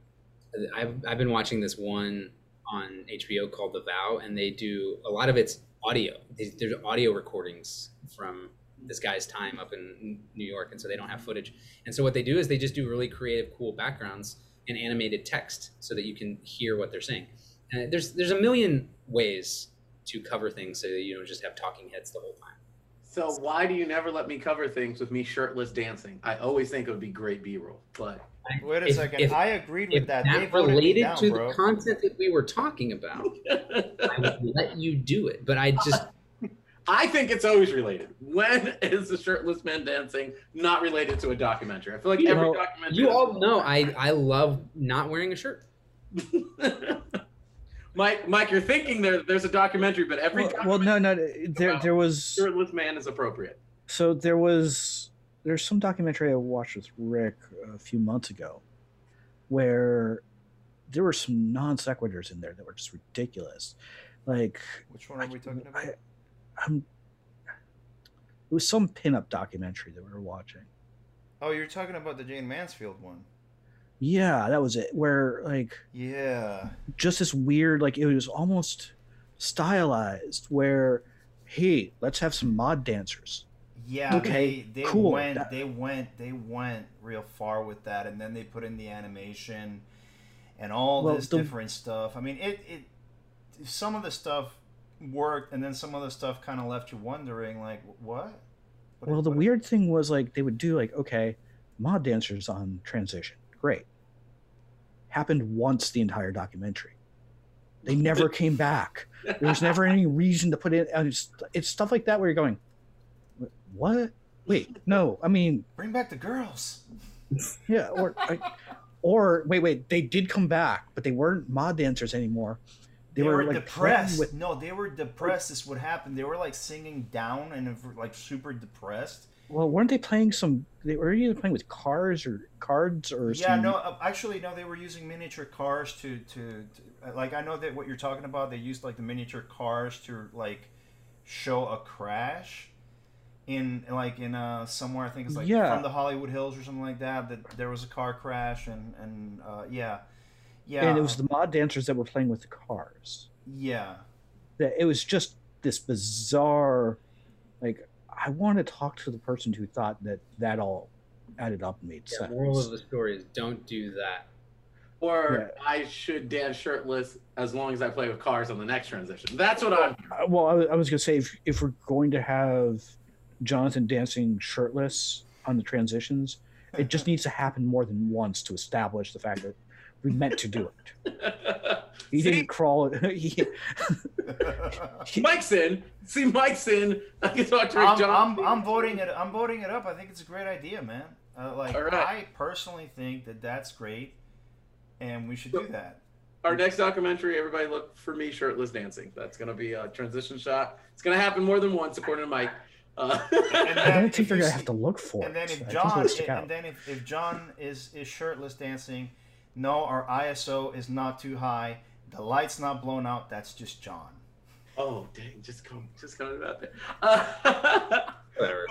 I've I've been watching this one on HBO called The Vow, and they do a lot of it's audio. There's audio recordings from this guy's time up in New York, and so they don't have footage. And so what they do is they just do really creative, cool backgrounds and animated text so that you can hear what they're saying. And there's there's a million ways to cover things so that you don't just have talking heads the whole time. So why do you never let me cover things with me shirtless dancing? I always think it would be great B-roll, but Wait a If- second. if- I agreed with that. that, They voted related down, to bro. the content that we were talking about, I would <laughs> let you do it. But I just I think it's always related. When is the shirtless man dancing not related to a documentary? I feel like You every know, documentary. you all know I I love not wearing a shirt. <laughs> Mike, Mike, you're thinking there, there's a documentary, but every Well, well, no, no, there there was shirtless man is appropriate. so there was there's some documentary I watched with Rick a few months ago, where there were some non sequiturs in there that were just ridiculous. Like Which one are we talking about? I, I'm. It was some pinup documentary that we were watching. Oh, you're talking about the Jayne Mansfield one. Yeah, that was it. Where like Yeah. just this weird, like it was almost stylized. Where, hey, let's have some mod dancers. Yeah. Okay, They, they cool. went. That- They went. They went real far with that, and then they put in the animation and all Well, this the- different stuff. I mean, it. It. Some of the stuff worked, and then some of the stuff kind of left you wondering, like, what? What- Well, the what- weird thing was like they would do like okay, mod dancers on transition, great. Happened once the entire documentary. They <laughs> never came back. There was never any reason to put in. and uh, It's, it's stuff like that where you're going, what? Wait, no. I mean, Bring back the girls. <laughs> yeah, or like, or wait, wait. They did come back, but they weren't mod dancers anymore. They, were, like depressed. with no, they were depressed. Is what happened. They were like singing down and like super depressed. Well, weren't they playing some? They were either playing with cars or cards or Yeah, some, no, uh, actually, no. They were using miniature cars to, to, to, like. I know that what you're talking about. They used like the miniature cars to like show a crash in like in uh somewhere. I think it's like Yeah. from the Hollywood Hills or something like that. That there was a car crash and and uh, yeah, yeah, and it was the mod dancers that were playing with the cars. yeah. That it was just this bizarre, I want to talk to the person who thought that that all added up and made Yeah, sense. moral of the story is don't do that. Or I should dance shirtless as long as I play with cars on the next transition. That's what I'm. Uh, well, I, was- I was gonna say if if we're going to have Jonathan dancing shirtless on the transitions, it just <laughs> needs to happen more than once to establish the fact that we meant to do it. <laughs> He See? didn't crawl. <laughs> He, he- <laughs> Mike's in. See, Mike's in. I can talk to Rick I'm, John. I'm, I'm voting it. I'm voting it up. I think it's a great idea, man. Uh, like All right. I personally think that that's great, and we should do that. Our next documentary, everybody look for me shirtless dancing. That's going to be a transition shot. It's going to happen more than once, according to Mike. Uh, And I don't think they're gonna see- have to look for And it. then I if think John, it'll and then if, if John is is shirtless dancing, no, our ISO is not too high. The light's not blown out. That's just John. oh, dang. Just come, just come to that there. Uh, <laughs> Whatever.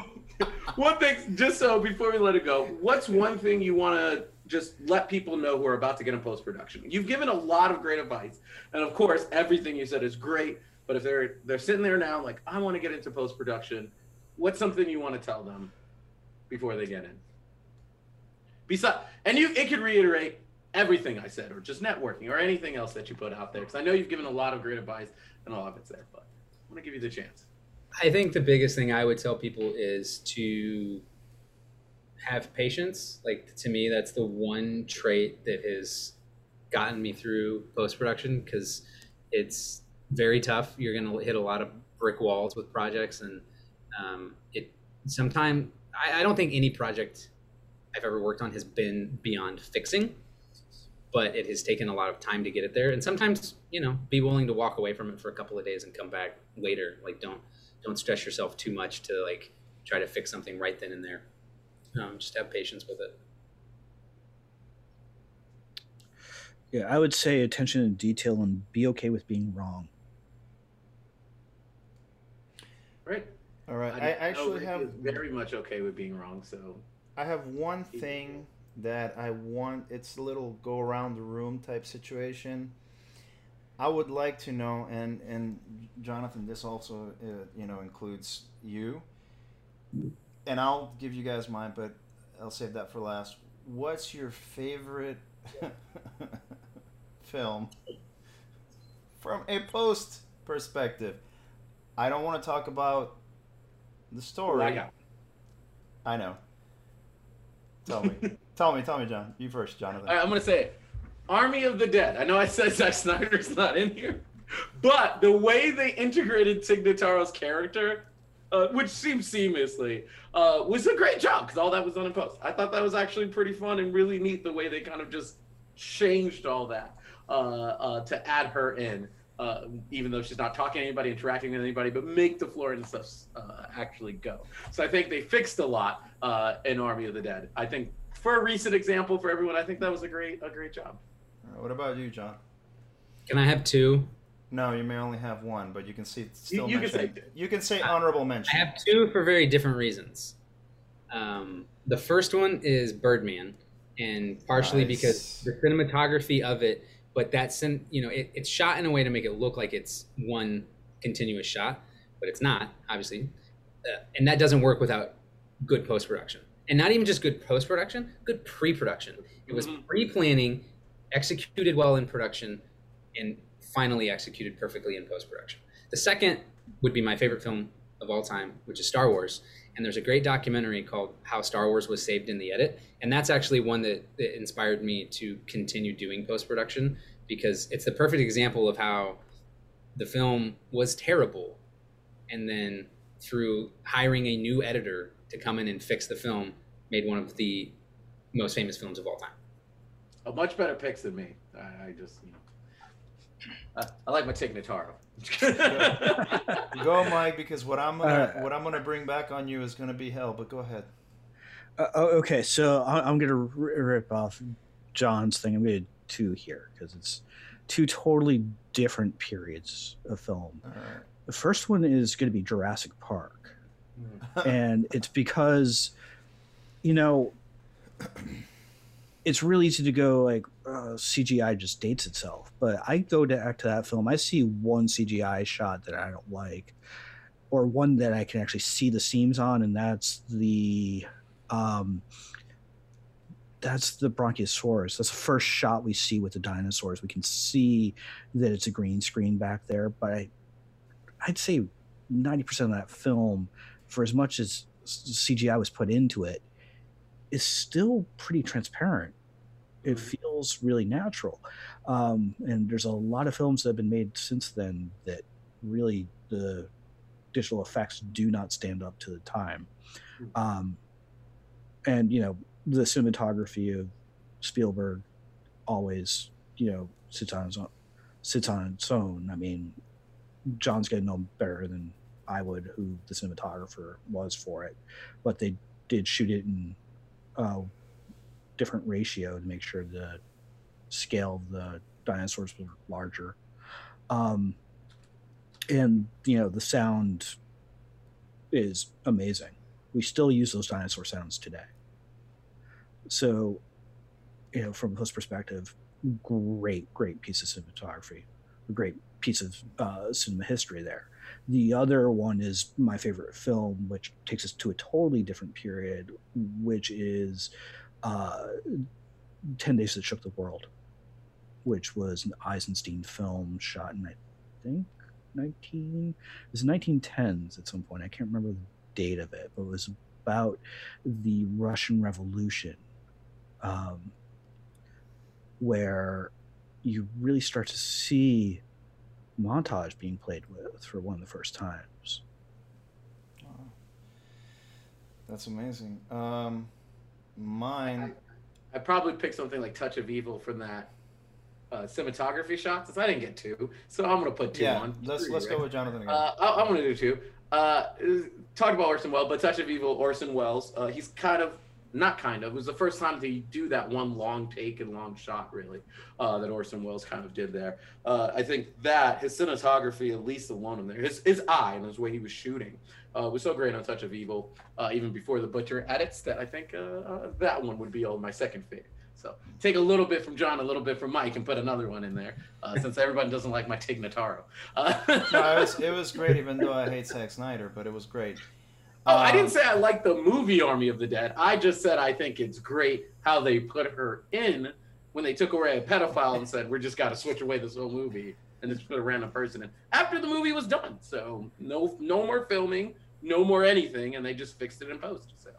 one thing, just so before we let it go, what's one thing you want to just let people know who are about to get in post production. You've given a lot of great advice, and of course, everything you said is great. But if they're they're sitting there now, like I want to get into post production, what's something you want to tell them before they get in? Besides, and you it could reiterate everything I said, or just networking, or anything else that you put out there, because I know you've given a lot of great advice, and a lot of it's there. But I want to give you the chance. I think the biggest thing I would tell people is to have patience. Like to me, that's the one trait that has gotten me through post production because it's very tough. You're going to hit a lot of brick walls with projects, and um, it sometimes I, I don't think any project I've ever worked on has been beyond fixing, but it has taken a lot of time to get it there. And sometimes, you know, be willing to walk away from it for a couple of days and come back later. Like don't don't stress yourself too much to like try to fix something right then and there. Um, just have patience with it. Yeah, I would say attention to detail and be okay with being wrong. Right. All right. I, I actually have very much okay with being wrong. So I have one thing that I want. It's a little go around the room type situation. I would like to know, and and Jonathan, this also uh, you know includes you, and I'll give you guys mine, but I'll save that for last. What's your favorite <laughs> film from a post perspective? I don't want to talk about the story. I got. I know. Tell me, <laughs> tell me, tell me, John. You first, Jonathan. Right, I'm gonna say. Army of the Dead. I know I said <laughs> Zack Snyder's not in here, but the way they integrated Tig Notaro's character, uh, which seems seamlessly, uh, was a great job because all that was done in post. I thought that was actually pretty fun and really neat the way they kind of just changed all that uh, uh to add her in. Uh, even though she's not talking to anybody, interacting with anybody, but make the Florian stuff uh, actually go. So I think they fixed a lot in Army of the Dead. I think for a recent example for everyone, I think that was a great a great job. what about you, John? Can I have two? No, you may only have one, but you can see still You- you can mention. say- you can say honorable mention. I have two for very different reasons. Um, the first one is Birdman, and partially Nice. because the cinematography of it, but that's you know it, it's shot in a way to make it look like it's one continuous shot, but it's not obviously, uh, and that doesn't work without good post production, and not even just good post production, good pre production. It was Mhm. pre planning, executed well in production, and finally executed perfectly in post production. The second would be my favorite film of all time, which is Star Wars. And there's a great documentary called How Star Wars Was Saved in the Edit. And that's actually one that, that inspired me to continue doing post production because it's the perfect example of how the film was terrible. And then through hiring a new editor to come in and fix the film, made one of the most famous films of all time. A much better picks than me. I, I just, you know, I, I like my Tig Notaro. <laughs> Go, Mike, because what I'm gonna Uh, what I'm gonna bring back on you is gonna be hell. But go ahead. Uh, oh, okay, so I- I'm gonna rip off John's thing. I'm gonna do two here because it's two totally different periods of film. All right. The first one is going to be Jurassic Park, <laughs> and it's because, you know, it's really easy to go like uh, CGI just dates itself. But I go back to that film, I see one CGI shot that I don't like, or one that I can actually see the seams on, and that's the, um, that's the Bronchiosaurus. That's the first shot we see with the dinosaurs. We can see that it's a green screen back there, but I, I'd say ninety percent of that film, for as much as CGI was put into it, is still pretty transparent. It Mhm. feels really natural, um, and there's a lot of films that have been made since then that really the digital effects do not stand up to the time. Mhm. Um, and you know the cinematography of Spielberg always you know sits on its own, sits on its own. I mean, John's getting no better than I would, who the cinematographer was for it, but they did shoot it in a different ratio to make sure the scale of the dinosaurs was larger. Um, and you know the sound is amazing. We still use those dinosaur sounds today. So you know, from his perspective, great, great piece of cinematography, a great piece of uh, cinema history there. The other one is my favorite film, which takes us to a totally different period, which is uh, 10 Days That Shook the World, which was an Eisenstein film shot in, I think, 19, it was 1910s at some point. I can't remember the date of it, but it was about the Russian Revolution, um, where you really start to see montage being played with for one of the first times. Wow. That's amazing. Um, mine. I, I probably picked something like Touch of Evil from that uh, cinematography shots. Since I didn't get two, so I'm gonna put two yeah, on. let's Three, let's right? go with Jonathan again. Uh, I, I'm gonna do two. Uh, talked about Orson Welles, but Touch of Evil, Orson Welles. Uh, he's kind of not kind of. It was the first time to do that one long take and long shot, really, uh, that Orson Welles kind of did there. Uh, I think that his cinematography, at least alone in there, his his eye and his way he was shooting, uh, was so great on Touch of Evil. Uh, even before the Butcher edits, that I think uh, uh, that one would be all my second favorite. So take a little bit from John, a little bit from Mike, and put another one in there, uh, <laughs> since everybody doesn't like my Tig Notaro. Uh, no, it was, <laughs> it was great, even though I hate Zack Snyder, but it was great. Oh, I Um, didn't say I like the movie Army of the Dead. I just said I think it's great how they put her in when they took away a pedophile and said we're just got to switch away this whole movie and just put a random person in after the movie was done. So no, no more filming, no more anything, and they just fixed it in post. So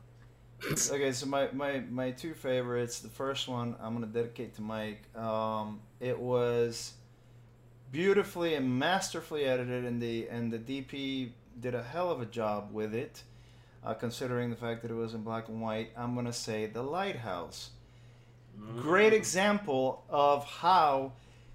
Okay, so my, my, my two favorites. The first one I'm gonna dedicate to Mike. Um, it was beautifully and masterfully edited, and the and the DP did a hell of a job with it, uh, considering the fact that it was in black and white. I'm gonna say The Lighthouse. Great example of how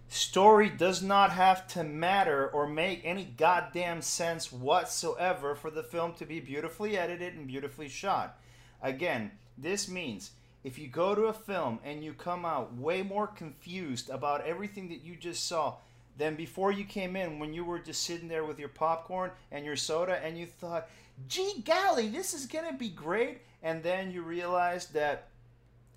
story does not have to matter or make any goddamn sense whatsoever for the film to be beautifully edited and beautifully shot. Again, this means if you go to a film and you come out way more confused about everything that you just saw than before you came in when you were just sitting there with your popcorn and your soda and you thought, gee golly, this is gonna be great, and then you realize that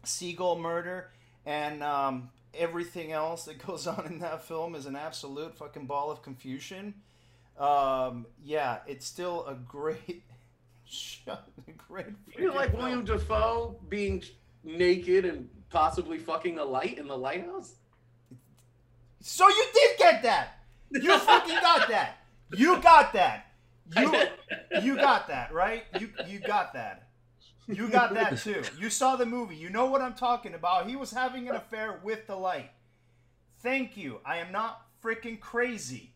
seagull murder and um, everything else that <laughs> goes on in that film is an absolute fucking ball of confusion. Um, yeah, it's still a great <laughs> shot, a great. you like film. William Dafoe being naked and possibly fucking a light in the lighthouse? So you did get that. You fucking got that. You got that. You <laughs> you got that, right? You you got that. You got that too. You saw the movie. You know what I'm talking about. He was having an affair with the light. Thank you. I am not freaking crazy.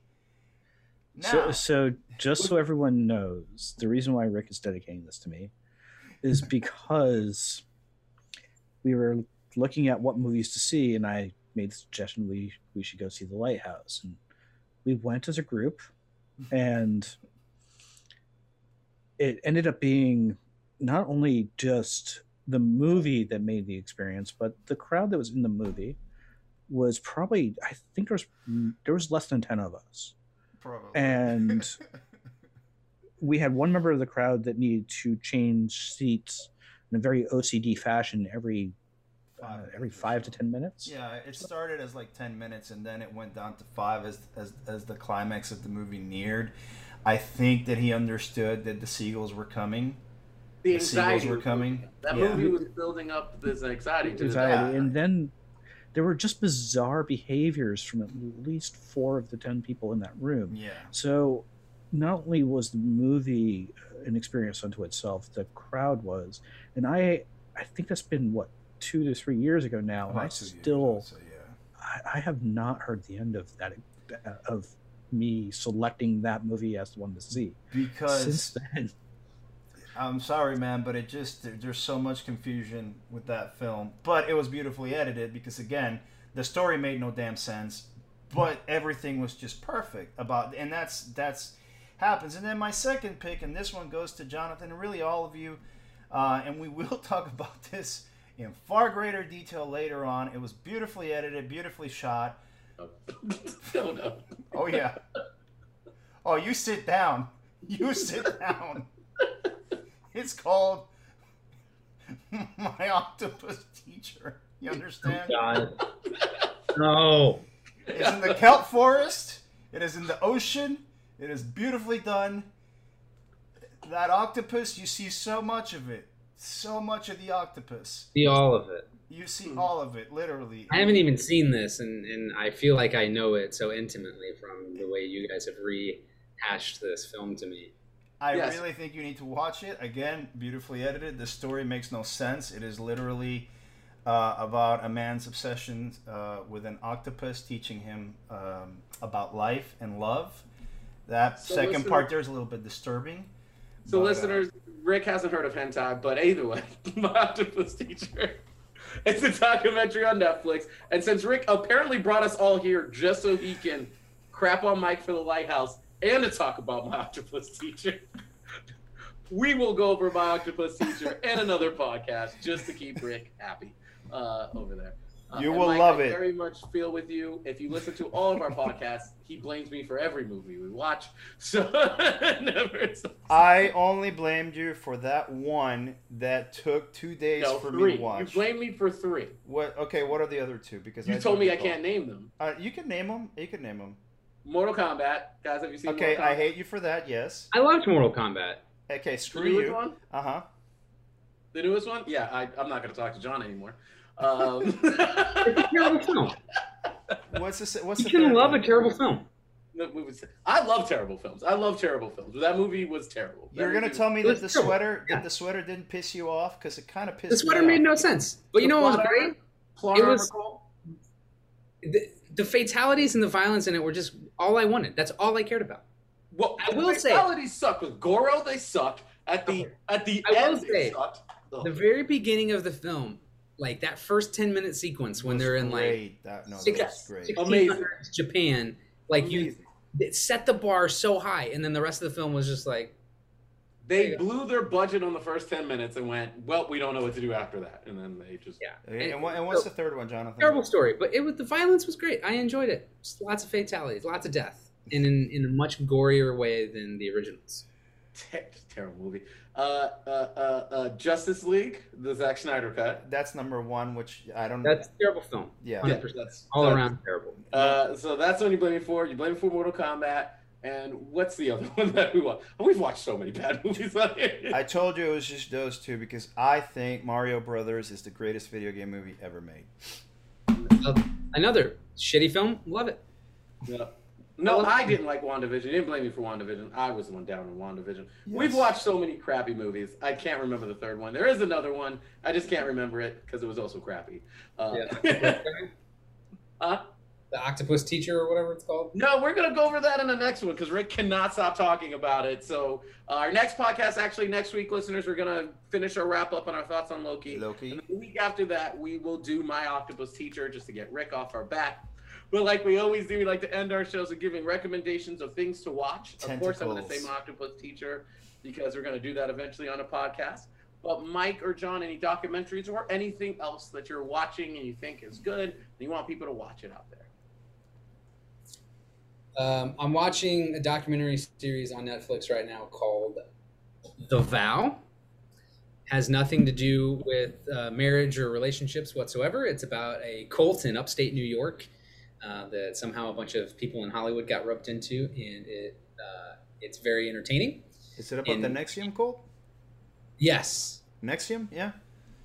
Now, So, so just so everyone knows, the reason why Rick is dedicating this to me is <laughs> because we were looking at what movies to see, and I made the suggestion we we should go see The Lighthouse, and we went as a group, mm-hmm. and it ended up being not only just the movie that made the experience, but the crowd that was in the movie was probably I think there was there was less than ten of us probably. and <laughs> we had one member of the crowd that needed to change seats in a very OCD fashion every uh, every five to ten minutes. Yeah, it started as like ten minutes, and then it went down to five as as as the climax of the movie neared. I think that he understood that the seagulls were coming. The The seagulls were coming. That Yeah. movie was building up this anxiety to Anxiety. the And then there were just bizarre behaviors from at least four of the ten people in that room. Yeah. So not only was the movie an experience unto itself, the crowd was, and I I think that's been what two to three years ago now, and I About two years, still I'd say, yeah. I, I have not heard the end of that of me selecting that movie as the one to see. Because Since then, I'm sorry, man, but it just there, there's so much confusion with that film. But it was beautifully edited because again, the story made no damn sense, but everything was just perfect about, and that's that's happens. And then my second pick, and this one goes to Jonathan and really all of you, uh, and we <laughs> will talk about this in far greater detail later on. It was beautifully edited, beautifully shot. Oh no. <laughs> Oh yeah. Oh, you sit down. You sit down. It's called My Octopus Teacher. You understand? Oh, God. No. It's in the kelp forest. It is in the ocean. It is beautifully done. That octopus, you see so much of it. So much of the octopus. See all of it. You see all of it, literally. I haven't even seen this, and, and I feel like I know it so intimately from the way you guys have rehashed this film to me. I Yes. really think you need to watch it. Again, beautifully edited. The story makes no sense. It is literally uh, about a man's obsession uh, with an octopus, teaching him um, about life and love. That So second listener- part there is a little bit disturbing. So, but, uh, listeners, Rick hasn't heard of hentai, but either way, <laughs> my octopus teacher. <laughs> It's a documentary on Netflix, and since Rick apparently brought us all here just so he can crap on Mike for the Lighthouse and to talk about my octopus teacher, <laughs> we will go over my octopus teacher and another podcast just to keep Rick happy uh, over there. Uh, You and will Mike, love I it. Very much feel with you. If you listen to all of our <laughs> podcasts, he blames me for every movie we watch. <laughs> So <laughs> never. I only blamed you for that one that took two days No, for three. me to watch. You watch. blame me for three. What? Okay, what are the other two? Because You I told me I can't name them. Uh, you can name them. You can name them. Mortal Kombat, guys. Have you seen? Okay, Mortal Kombat? I hate you for that. Yes. I loved Mortal Kombat. Okay, the screw newest you. Uh huh. The newest one? Yeah, I, I'm not going to talk to John anymore. Um, <laughs> It's a terrible film. What's the What's You the can love one? a terrible film. the movie- I love terrible films. I love terrible films. That movie was terrible. That You're gonna tell me that the terrible. sweater Yeah. that the sweater didn't piss you off because it kind of pissed The sweater me made off. no sense. But you know what was plot great? Plot It was- The, the fatalities and the violence in it were just all I wanted. That's all I cared about. Well, I will the say- fatalities suck. With Goro, they suck At the at the I will end, they sucked. Ugh. The very beginning of the film, like that first 10 minute sequence when they're in like great. That, no, six- was great. 1600s Japan, like you Amazing. it set the bar so high, and then the rest of the film was just like, They There you go. blew their budget on the first ten minutes and went, "Well, we don't know what to do after that," and then they just yeah. Okay, and, what, and what's the third one, Jonathan? terrible story, but it was the violence was great. I enjoyed it. Just lots of fatalities, lots of death, and in, in a much gorier way than the originals. Terrible movie. Uh, uh, uh, uh, Justice League, the Zack Snyder cut. That's number one, which I don't. That's a terrible film. yeah. Yeah, 100%. that's All that's- around terrible. Uh, so that's what you blame me for. You blame me for Mortal Kombat. And what's the other <laughs> one that we watch? We've watched so many bad <laughs> movies on here. I told you it was just those two because I think Mario Brothers is the greatest video game movie ever made. Another shitty film. Love it. no, no, I didn't like WandaVision. You didn't blame me for WandaVision. I was the one down on WandaVision. We've watched so many crappy movies. I can't remember the third one. There is another one. I just can't remember it because it was also crappy. Uh, <laughs> huh? the octopus teacher or whatever it's called. No, we're gonna go over that in the next one because Rick cannot stop talking about it. So uh, our next podcast, actually next week, listeners, we're gonna finish our wrap up on our thoughts on Loki. Loki. And the week after that, we will do my octopus teacher just to get Rick off our back. But like we always do, we like to end our shows with giving recommendations of things to watch. Of course, I'm gonna say my octopus teacher because we're gonna do that eventually on a podcast. But Mike or John, any documentaries or anything else that you're watching and you think is good, and you want people to watch it out there. Um, I'm watching a documentary series on Netflix right now called The Vow. Has nothing to do with uh, marriage or relationships whatsoever. It's about a cult in upstate New York uh, that somehow a bunch of people in Hollywood got roped into, and it uh, it's very entertaining. Is it about the In- NXIVM cult? Yes, NXIVM? Yeah.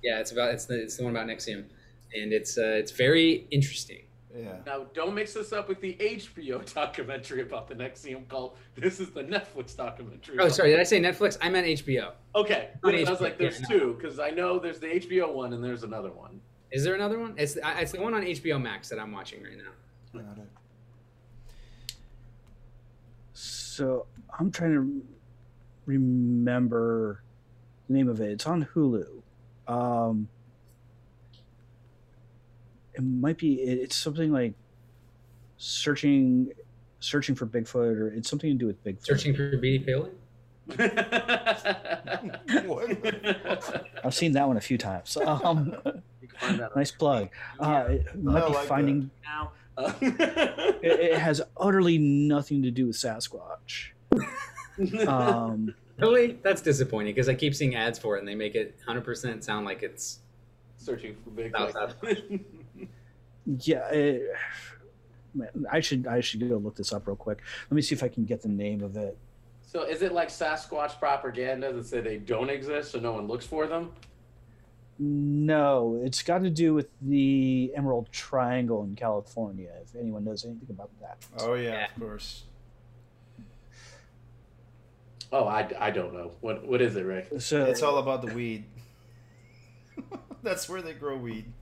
yeah, it's about it's the it's the one about NXIVM, and it's uh, it's very interesting. Yeah. Now, don't mix this up with the HBO <laughs> documentary about the NXIVM cult. This is the Netflix documentary. Oh, sorry, did I say Netflix? I meant HBO. Okay, Not I was HBO, like, there's yeah, two because I know there's the HBO one and there's another one. Is there another one? It's it's the one on HBO Max that I'm watching right now. Got it. So I'm trying to remember the name of it. It's on Hulu. Um, it might be. it- It's something like searching, searching for Bigfoot, or it's something to do with Bigfoot. Searching for Beatty Palin. What? <laughs> I've seen that one a few times. Um, <laughs> You can find that <laughs> nice plug. Uh, it might I be like finding. now. Uh, <laughs> It, it has utterly nothing to do with Sasquatch. <laughs> Um, Really? That's disappointing because I keep seeing ads for it and they make it 100% sound like it's searching for big. South <laughs> Yeah, it, man, I should I should go look this up real quick. Let me see if I can get the name of it. so is it like Sasquatch propaganda that say they don't exist, so no one looks for them? No, it's got to do with the Emerald Triangle in California. If anyone knows anything about that. Oh yeah, Yeah. of course. Oh, I, I don't know. What what is it, Rick? So It's all about the weed. <laughs> That's where they grow weed.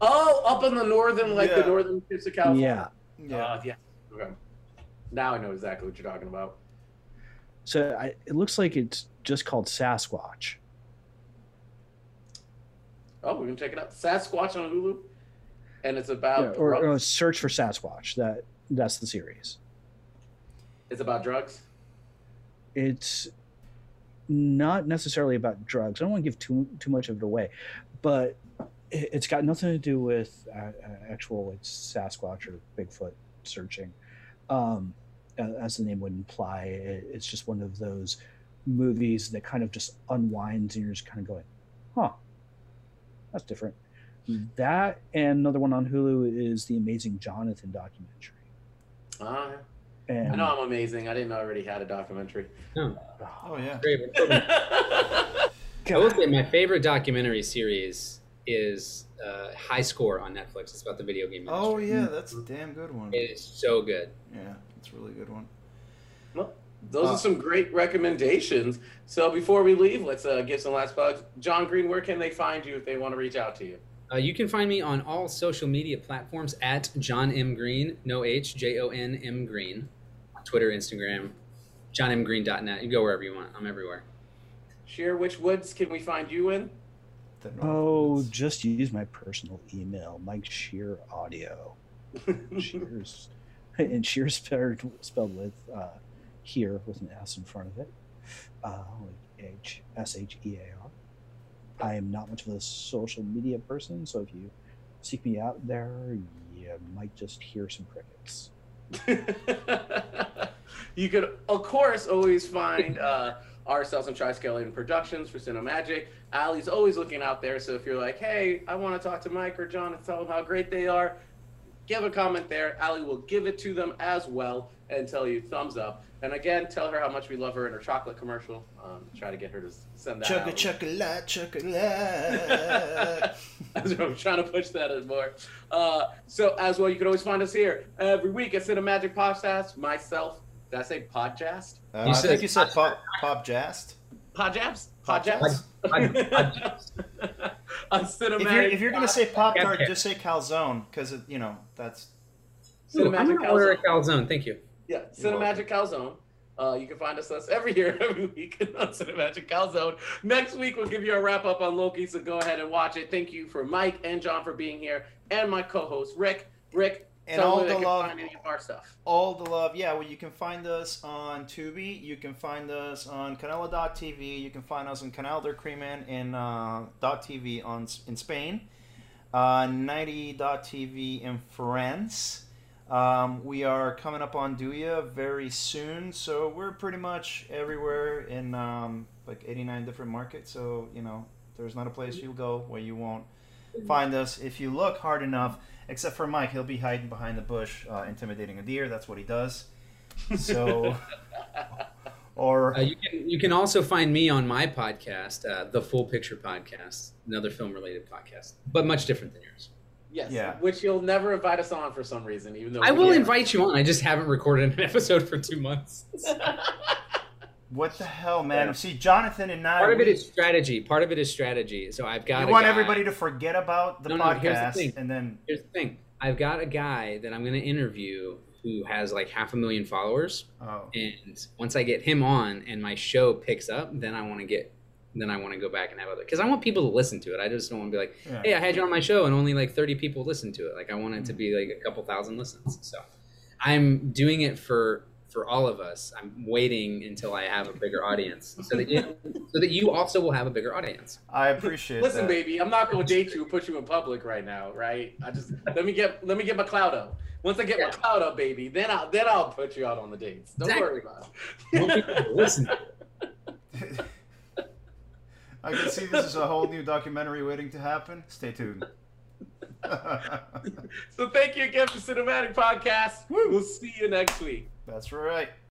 Oh, up in the northern, like Yeah. the northern tips of California. yeah. Yeah. Uh, yeah. Okay. Now I know exactly what you're talking about. So I, it looks like it's just called Sasquatch. Oh, we're gonna check it out. Sasquatch on Hulu, and it's Yeah, about or, or search for Sasquatch. That that's the series. it's about drugs. It's not necessarily about drugs. I don't want to give too too much of it away, but it, it's got nothing to do with uh, uh, actual like Sasquatch or Bigfoot searching. Um, as the name would imply, it, it's just one of those movies that kind of just unwinds, and you're just kind of going, "Huh, that's different." That and another one on Hulu is the Amazing Jonathan documentary. Uh, And I know I'm amazing. I didn't know I already had a documentary. Oh yeah. <laughs> I will say my favorite documentary series is uh, High Score on Netflix. It's about the video game industry. Oh yeah, that's a damn good one. It is so good. Yeah, it's a really good one. Those Uh, are some great recommendations. So before we leave, let's uh, give some last plugs. John Green, where can they find you if they want to reach out to you? Uh, you can find me on all social media platforms at John M Green, no H, J O N M Green, Twitter, Instagram, johnmgreen.net. You go wherever you want. I'm everywhere. Share which woods can we find you in? The Oh, Northwoods. just use my personal email, Mike Shear Audio. <laughs> Shears, <laughs> and Shear spelled spelled with uh, here with an S in front of it, uh, like H S H E A R. I am not much of a social media person, so if you seek me out there, you might just hear some crickets. <laughs> you could, of course, always find uh, ourselves and Triskelion Productions for Cinemagic. Ali's always looking out there, so if you're like, hey, I want to talk to Mike or John and tell them how great they are, give a comment there. Ali will give it to them as well and tell you thumbs up. And again, tell her how much we love her in her chocolate commercial. Um, try to get her to send that Chugga chocolate, chocolate. <laughs> I'm trying to push that as more. Uh, so as well, you can always find us here every week at Cinemagic Podcast. Myself, did I say podcast? Uh, You I said- think you said pop, pop jast. Podjabs? Podjabs. Podjabs? Pod- On <laughs> Cinemagic. If you're if you're gonna say pop tart, just say calzone because you know that's Ooh, I'm going to order a Calzone. calzone. Thank you. Yeah, Cinemagic Calzone. Uh, you can find us, us every year, <laughs> every week on Cinemagic Calzone. Next week, we'll give you a wrap up on Loki, so go ahead and watch it. Thank you for Mike and John for being here, and my co host, Rick. Rick, and all the love, find any of our stuff. all the love. Yeah, well, you can find us on Tubi. You can find us on Canela.tv. You can find us on Canal del Crimen in uh, .tv on in Spain, uh, 90.tv in France. Um, we are coming up on Duya very soon, so we're pretty much everywhere in um, like 89 different markets. So you know, there's not a place you'll go where you won't find us if you look hard enough. Except for Mike, he'll be hiding behind the bush, uh, intimidating a deer. That's what he does. So, <laughs> or Uh, you can you can also find me on my podcast, uh, the Full Picture Podcast, another film related podcast, but much different than yours. Yes, Yeah. which you'll never invite us on for some reason, even though I will invite you on. I just haven't recorded an <laughs> episode for two months. <laughs> what the hell, man? See, Jonathan and I. Part of it we- is strategy. Part of it is strategy. So I've got. you want guy- everybody to forget about the No, no, here's the podcast, thing. and then Here's the thing. I've got a guy that I'm going to interview who has like half a million followers, oh, and once I get him on and my show picks up, then I want to get. Then I want to go back and have other because I want people to listen to it. I just don't want to be like, yeah. hey, I had you on my show and only like 30 people listened to it. Like I want it to be like a couple thousand listens. So I'm doing it for for all of us. I'm waiting until I have a bigger audience so that you <laughs> so that you also will have a bigger audience. I appreciate it. Listen, that. baby, I'm not going to date you and put you in public right now, right? I just let me get let me get my cloud up. Once I get my cloud up, baby, then I'll then I'll put you out on the dates. Don't Exactly. worry about it. listen to it. <laughs> I can see this is a whole new documentary waiting to happen. Stay tuned. <laughs> so thank you again for Cinemagic Podcast. Woo. We'll see you next week. That's right.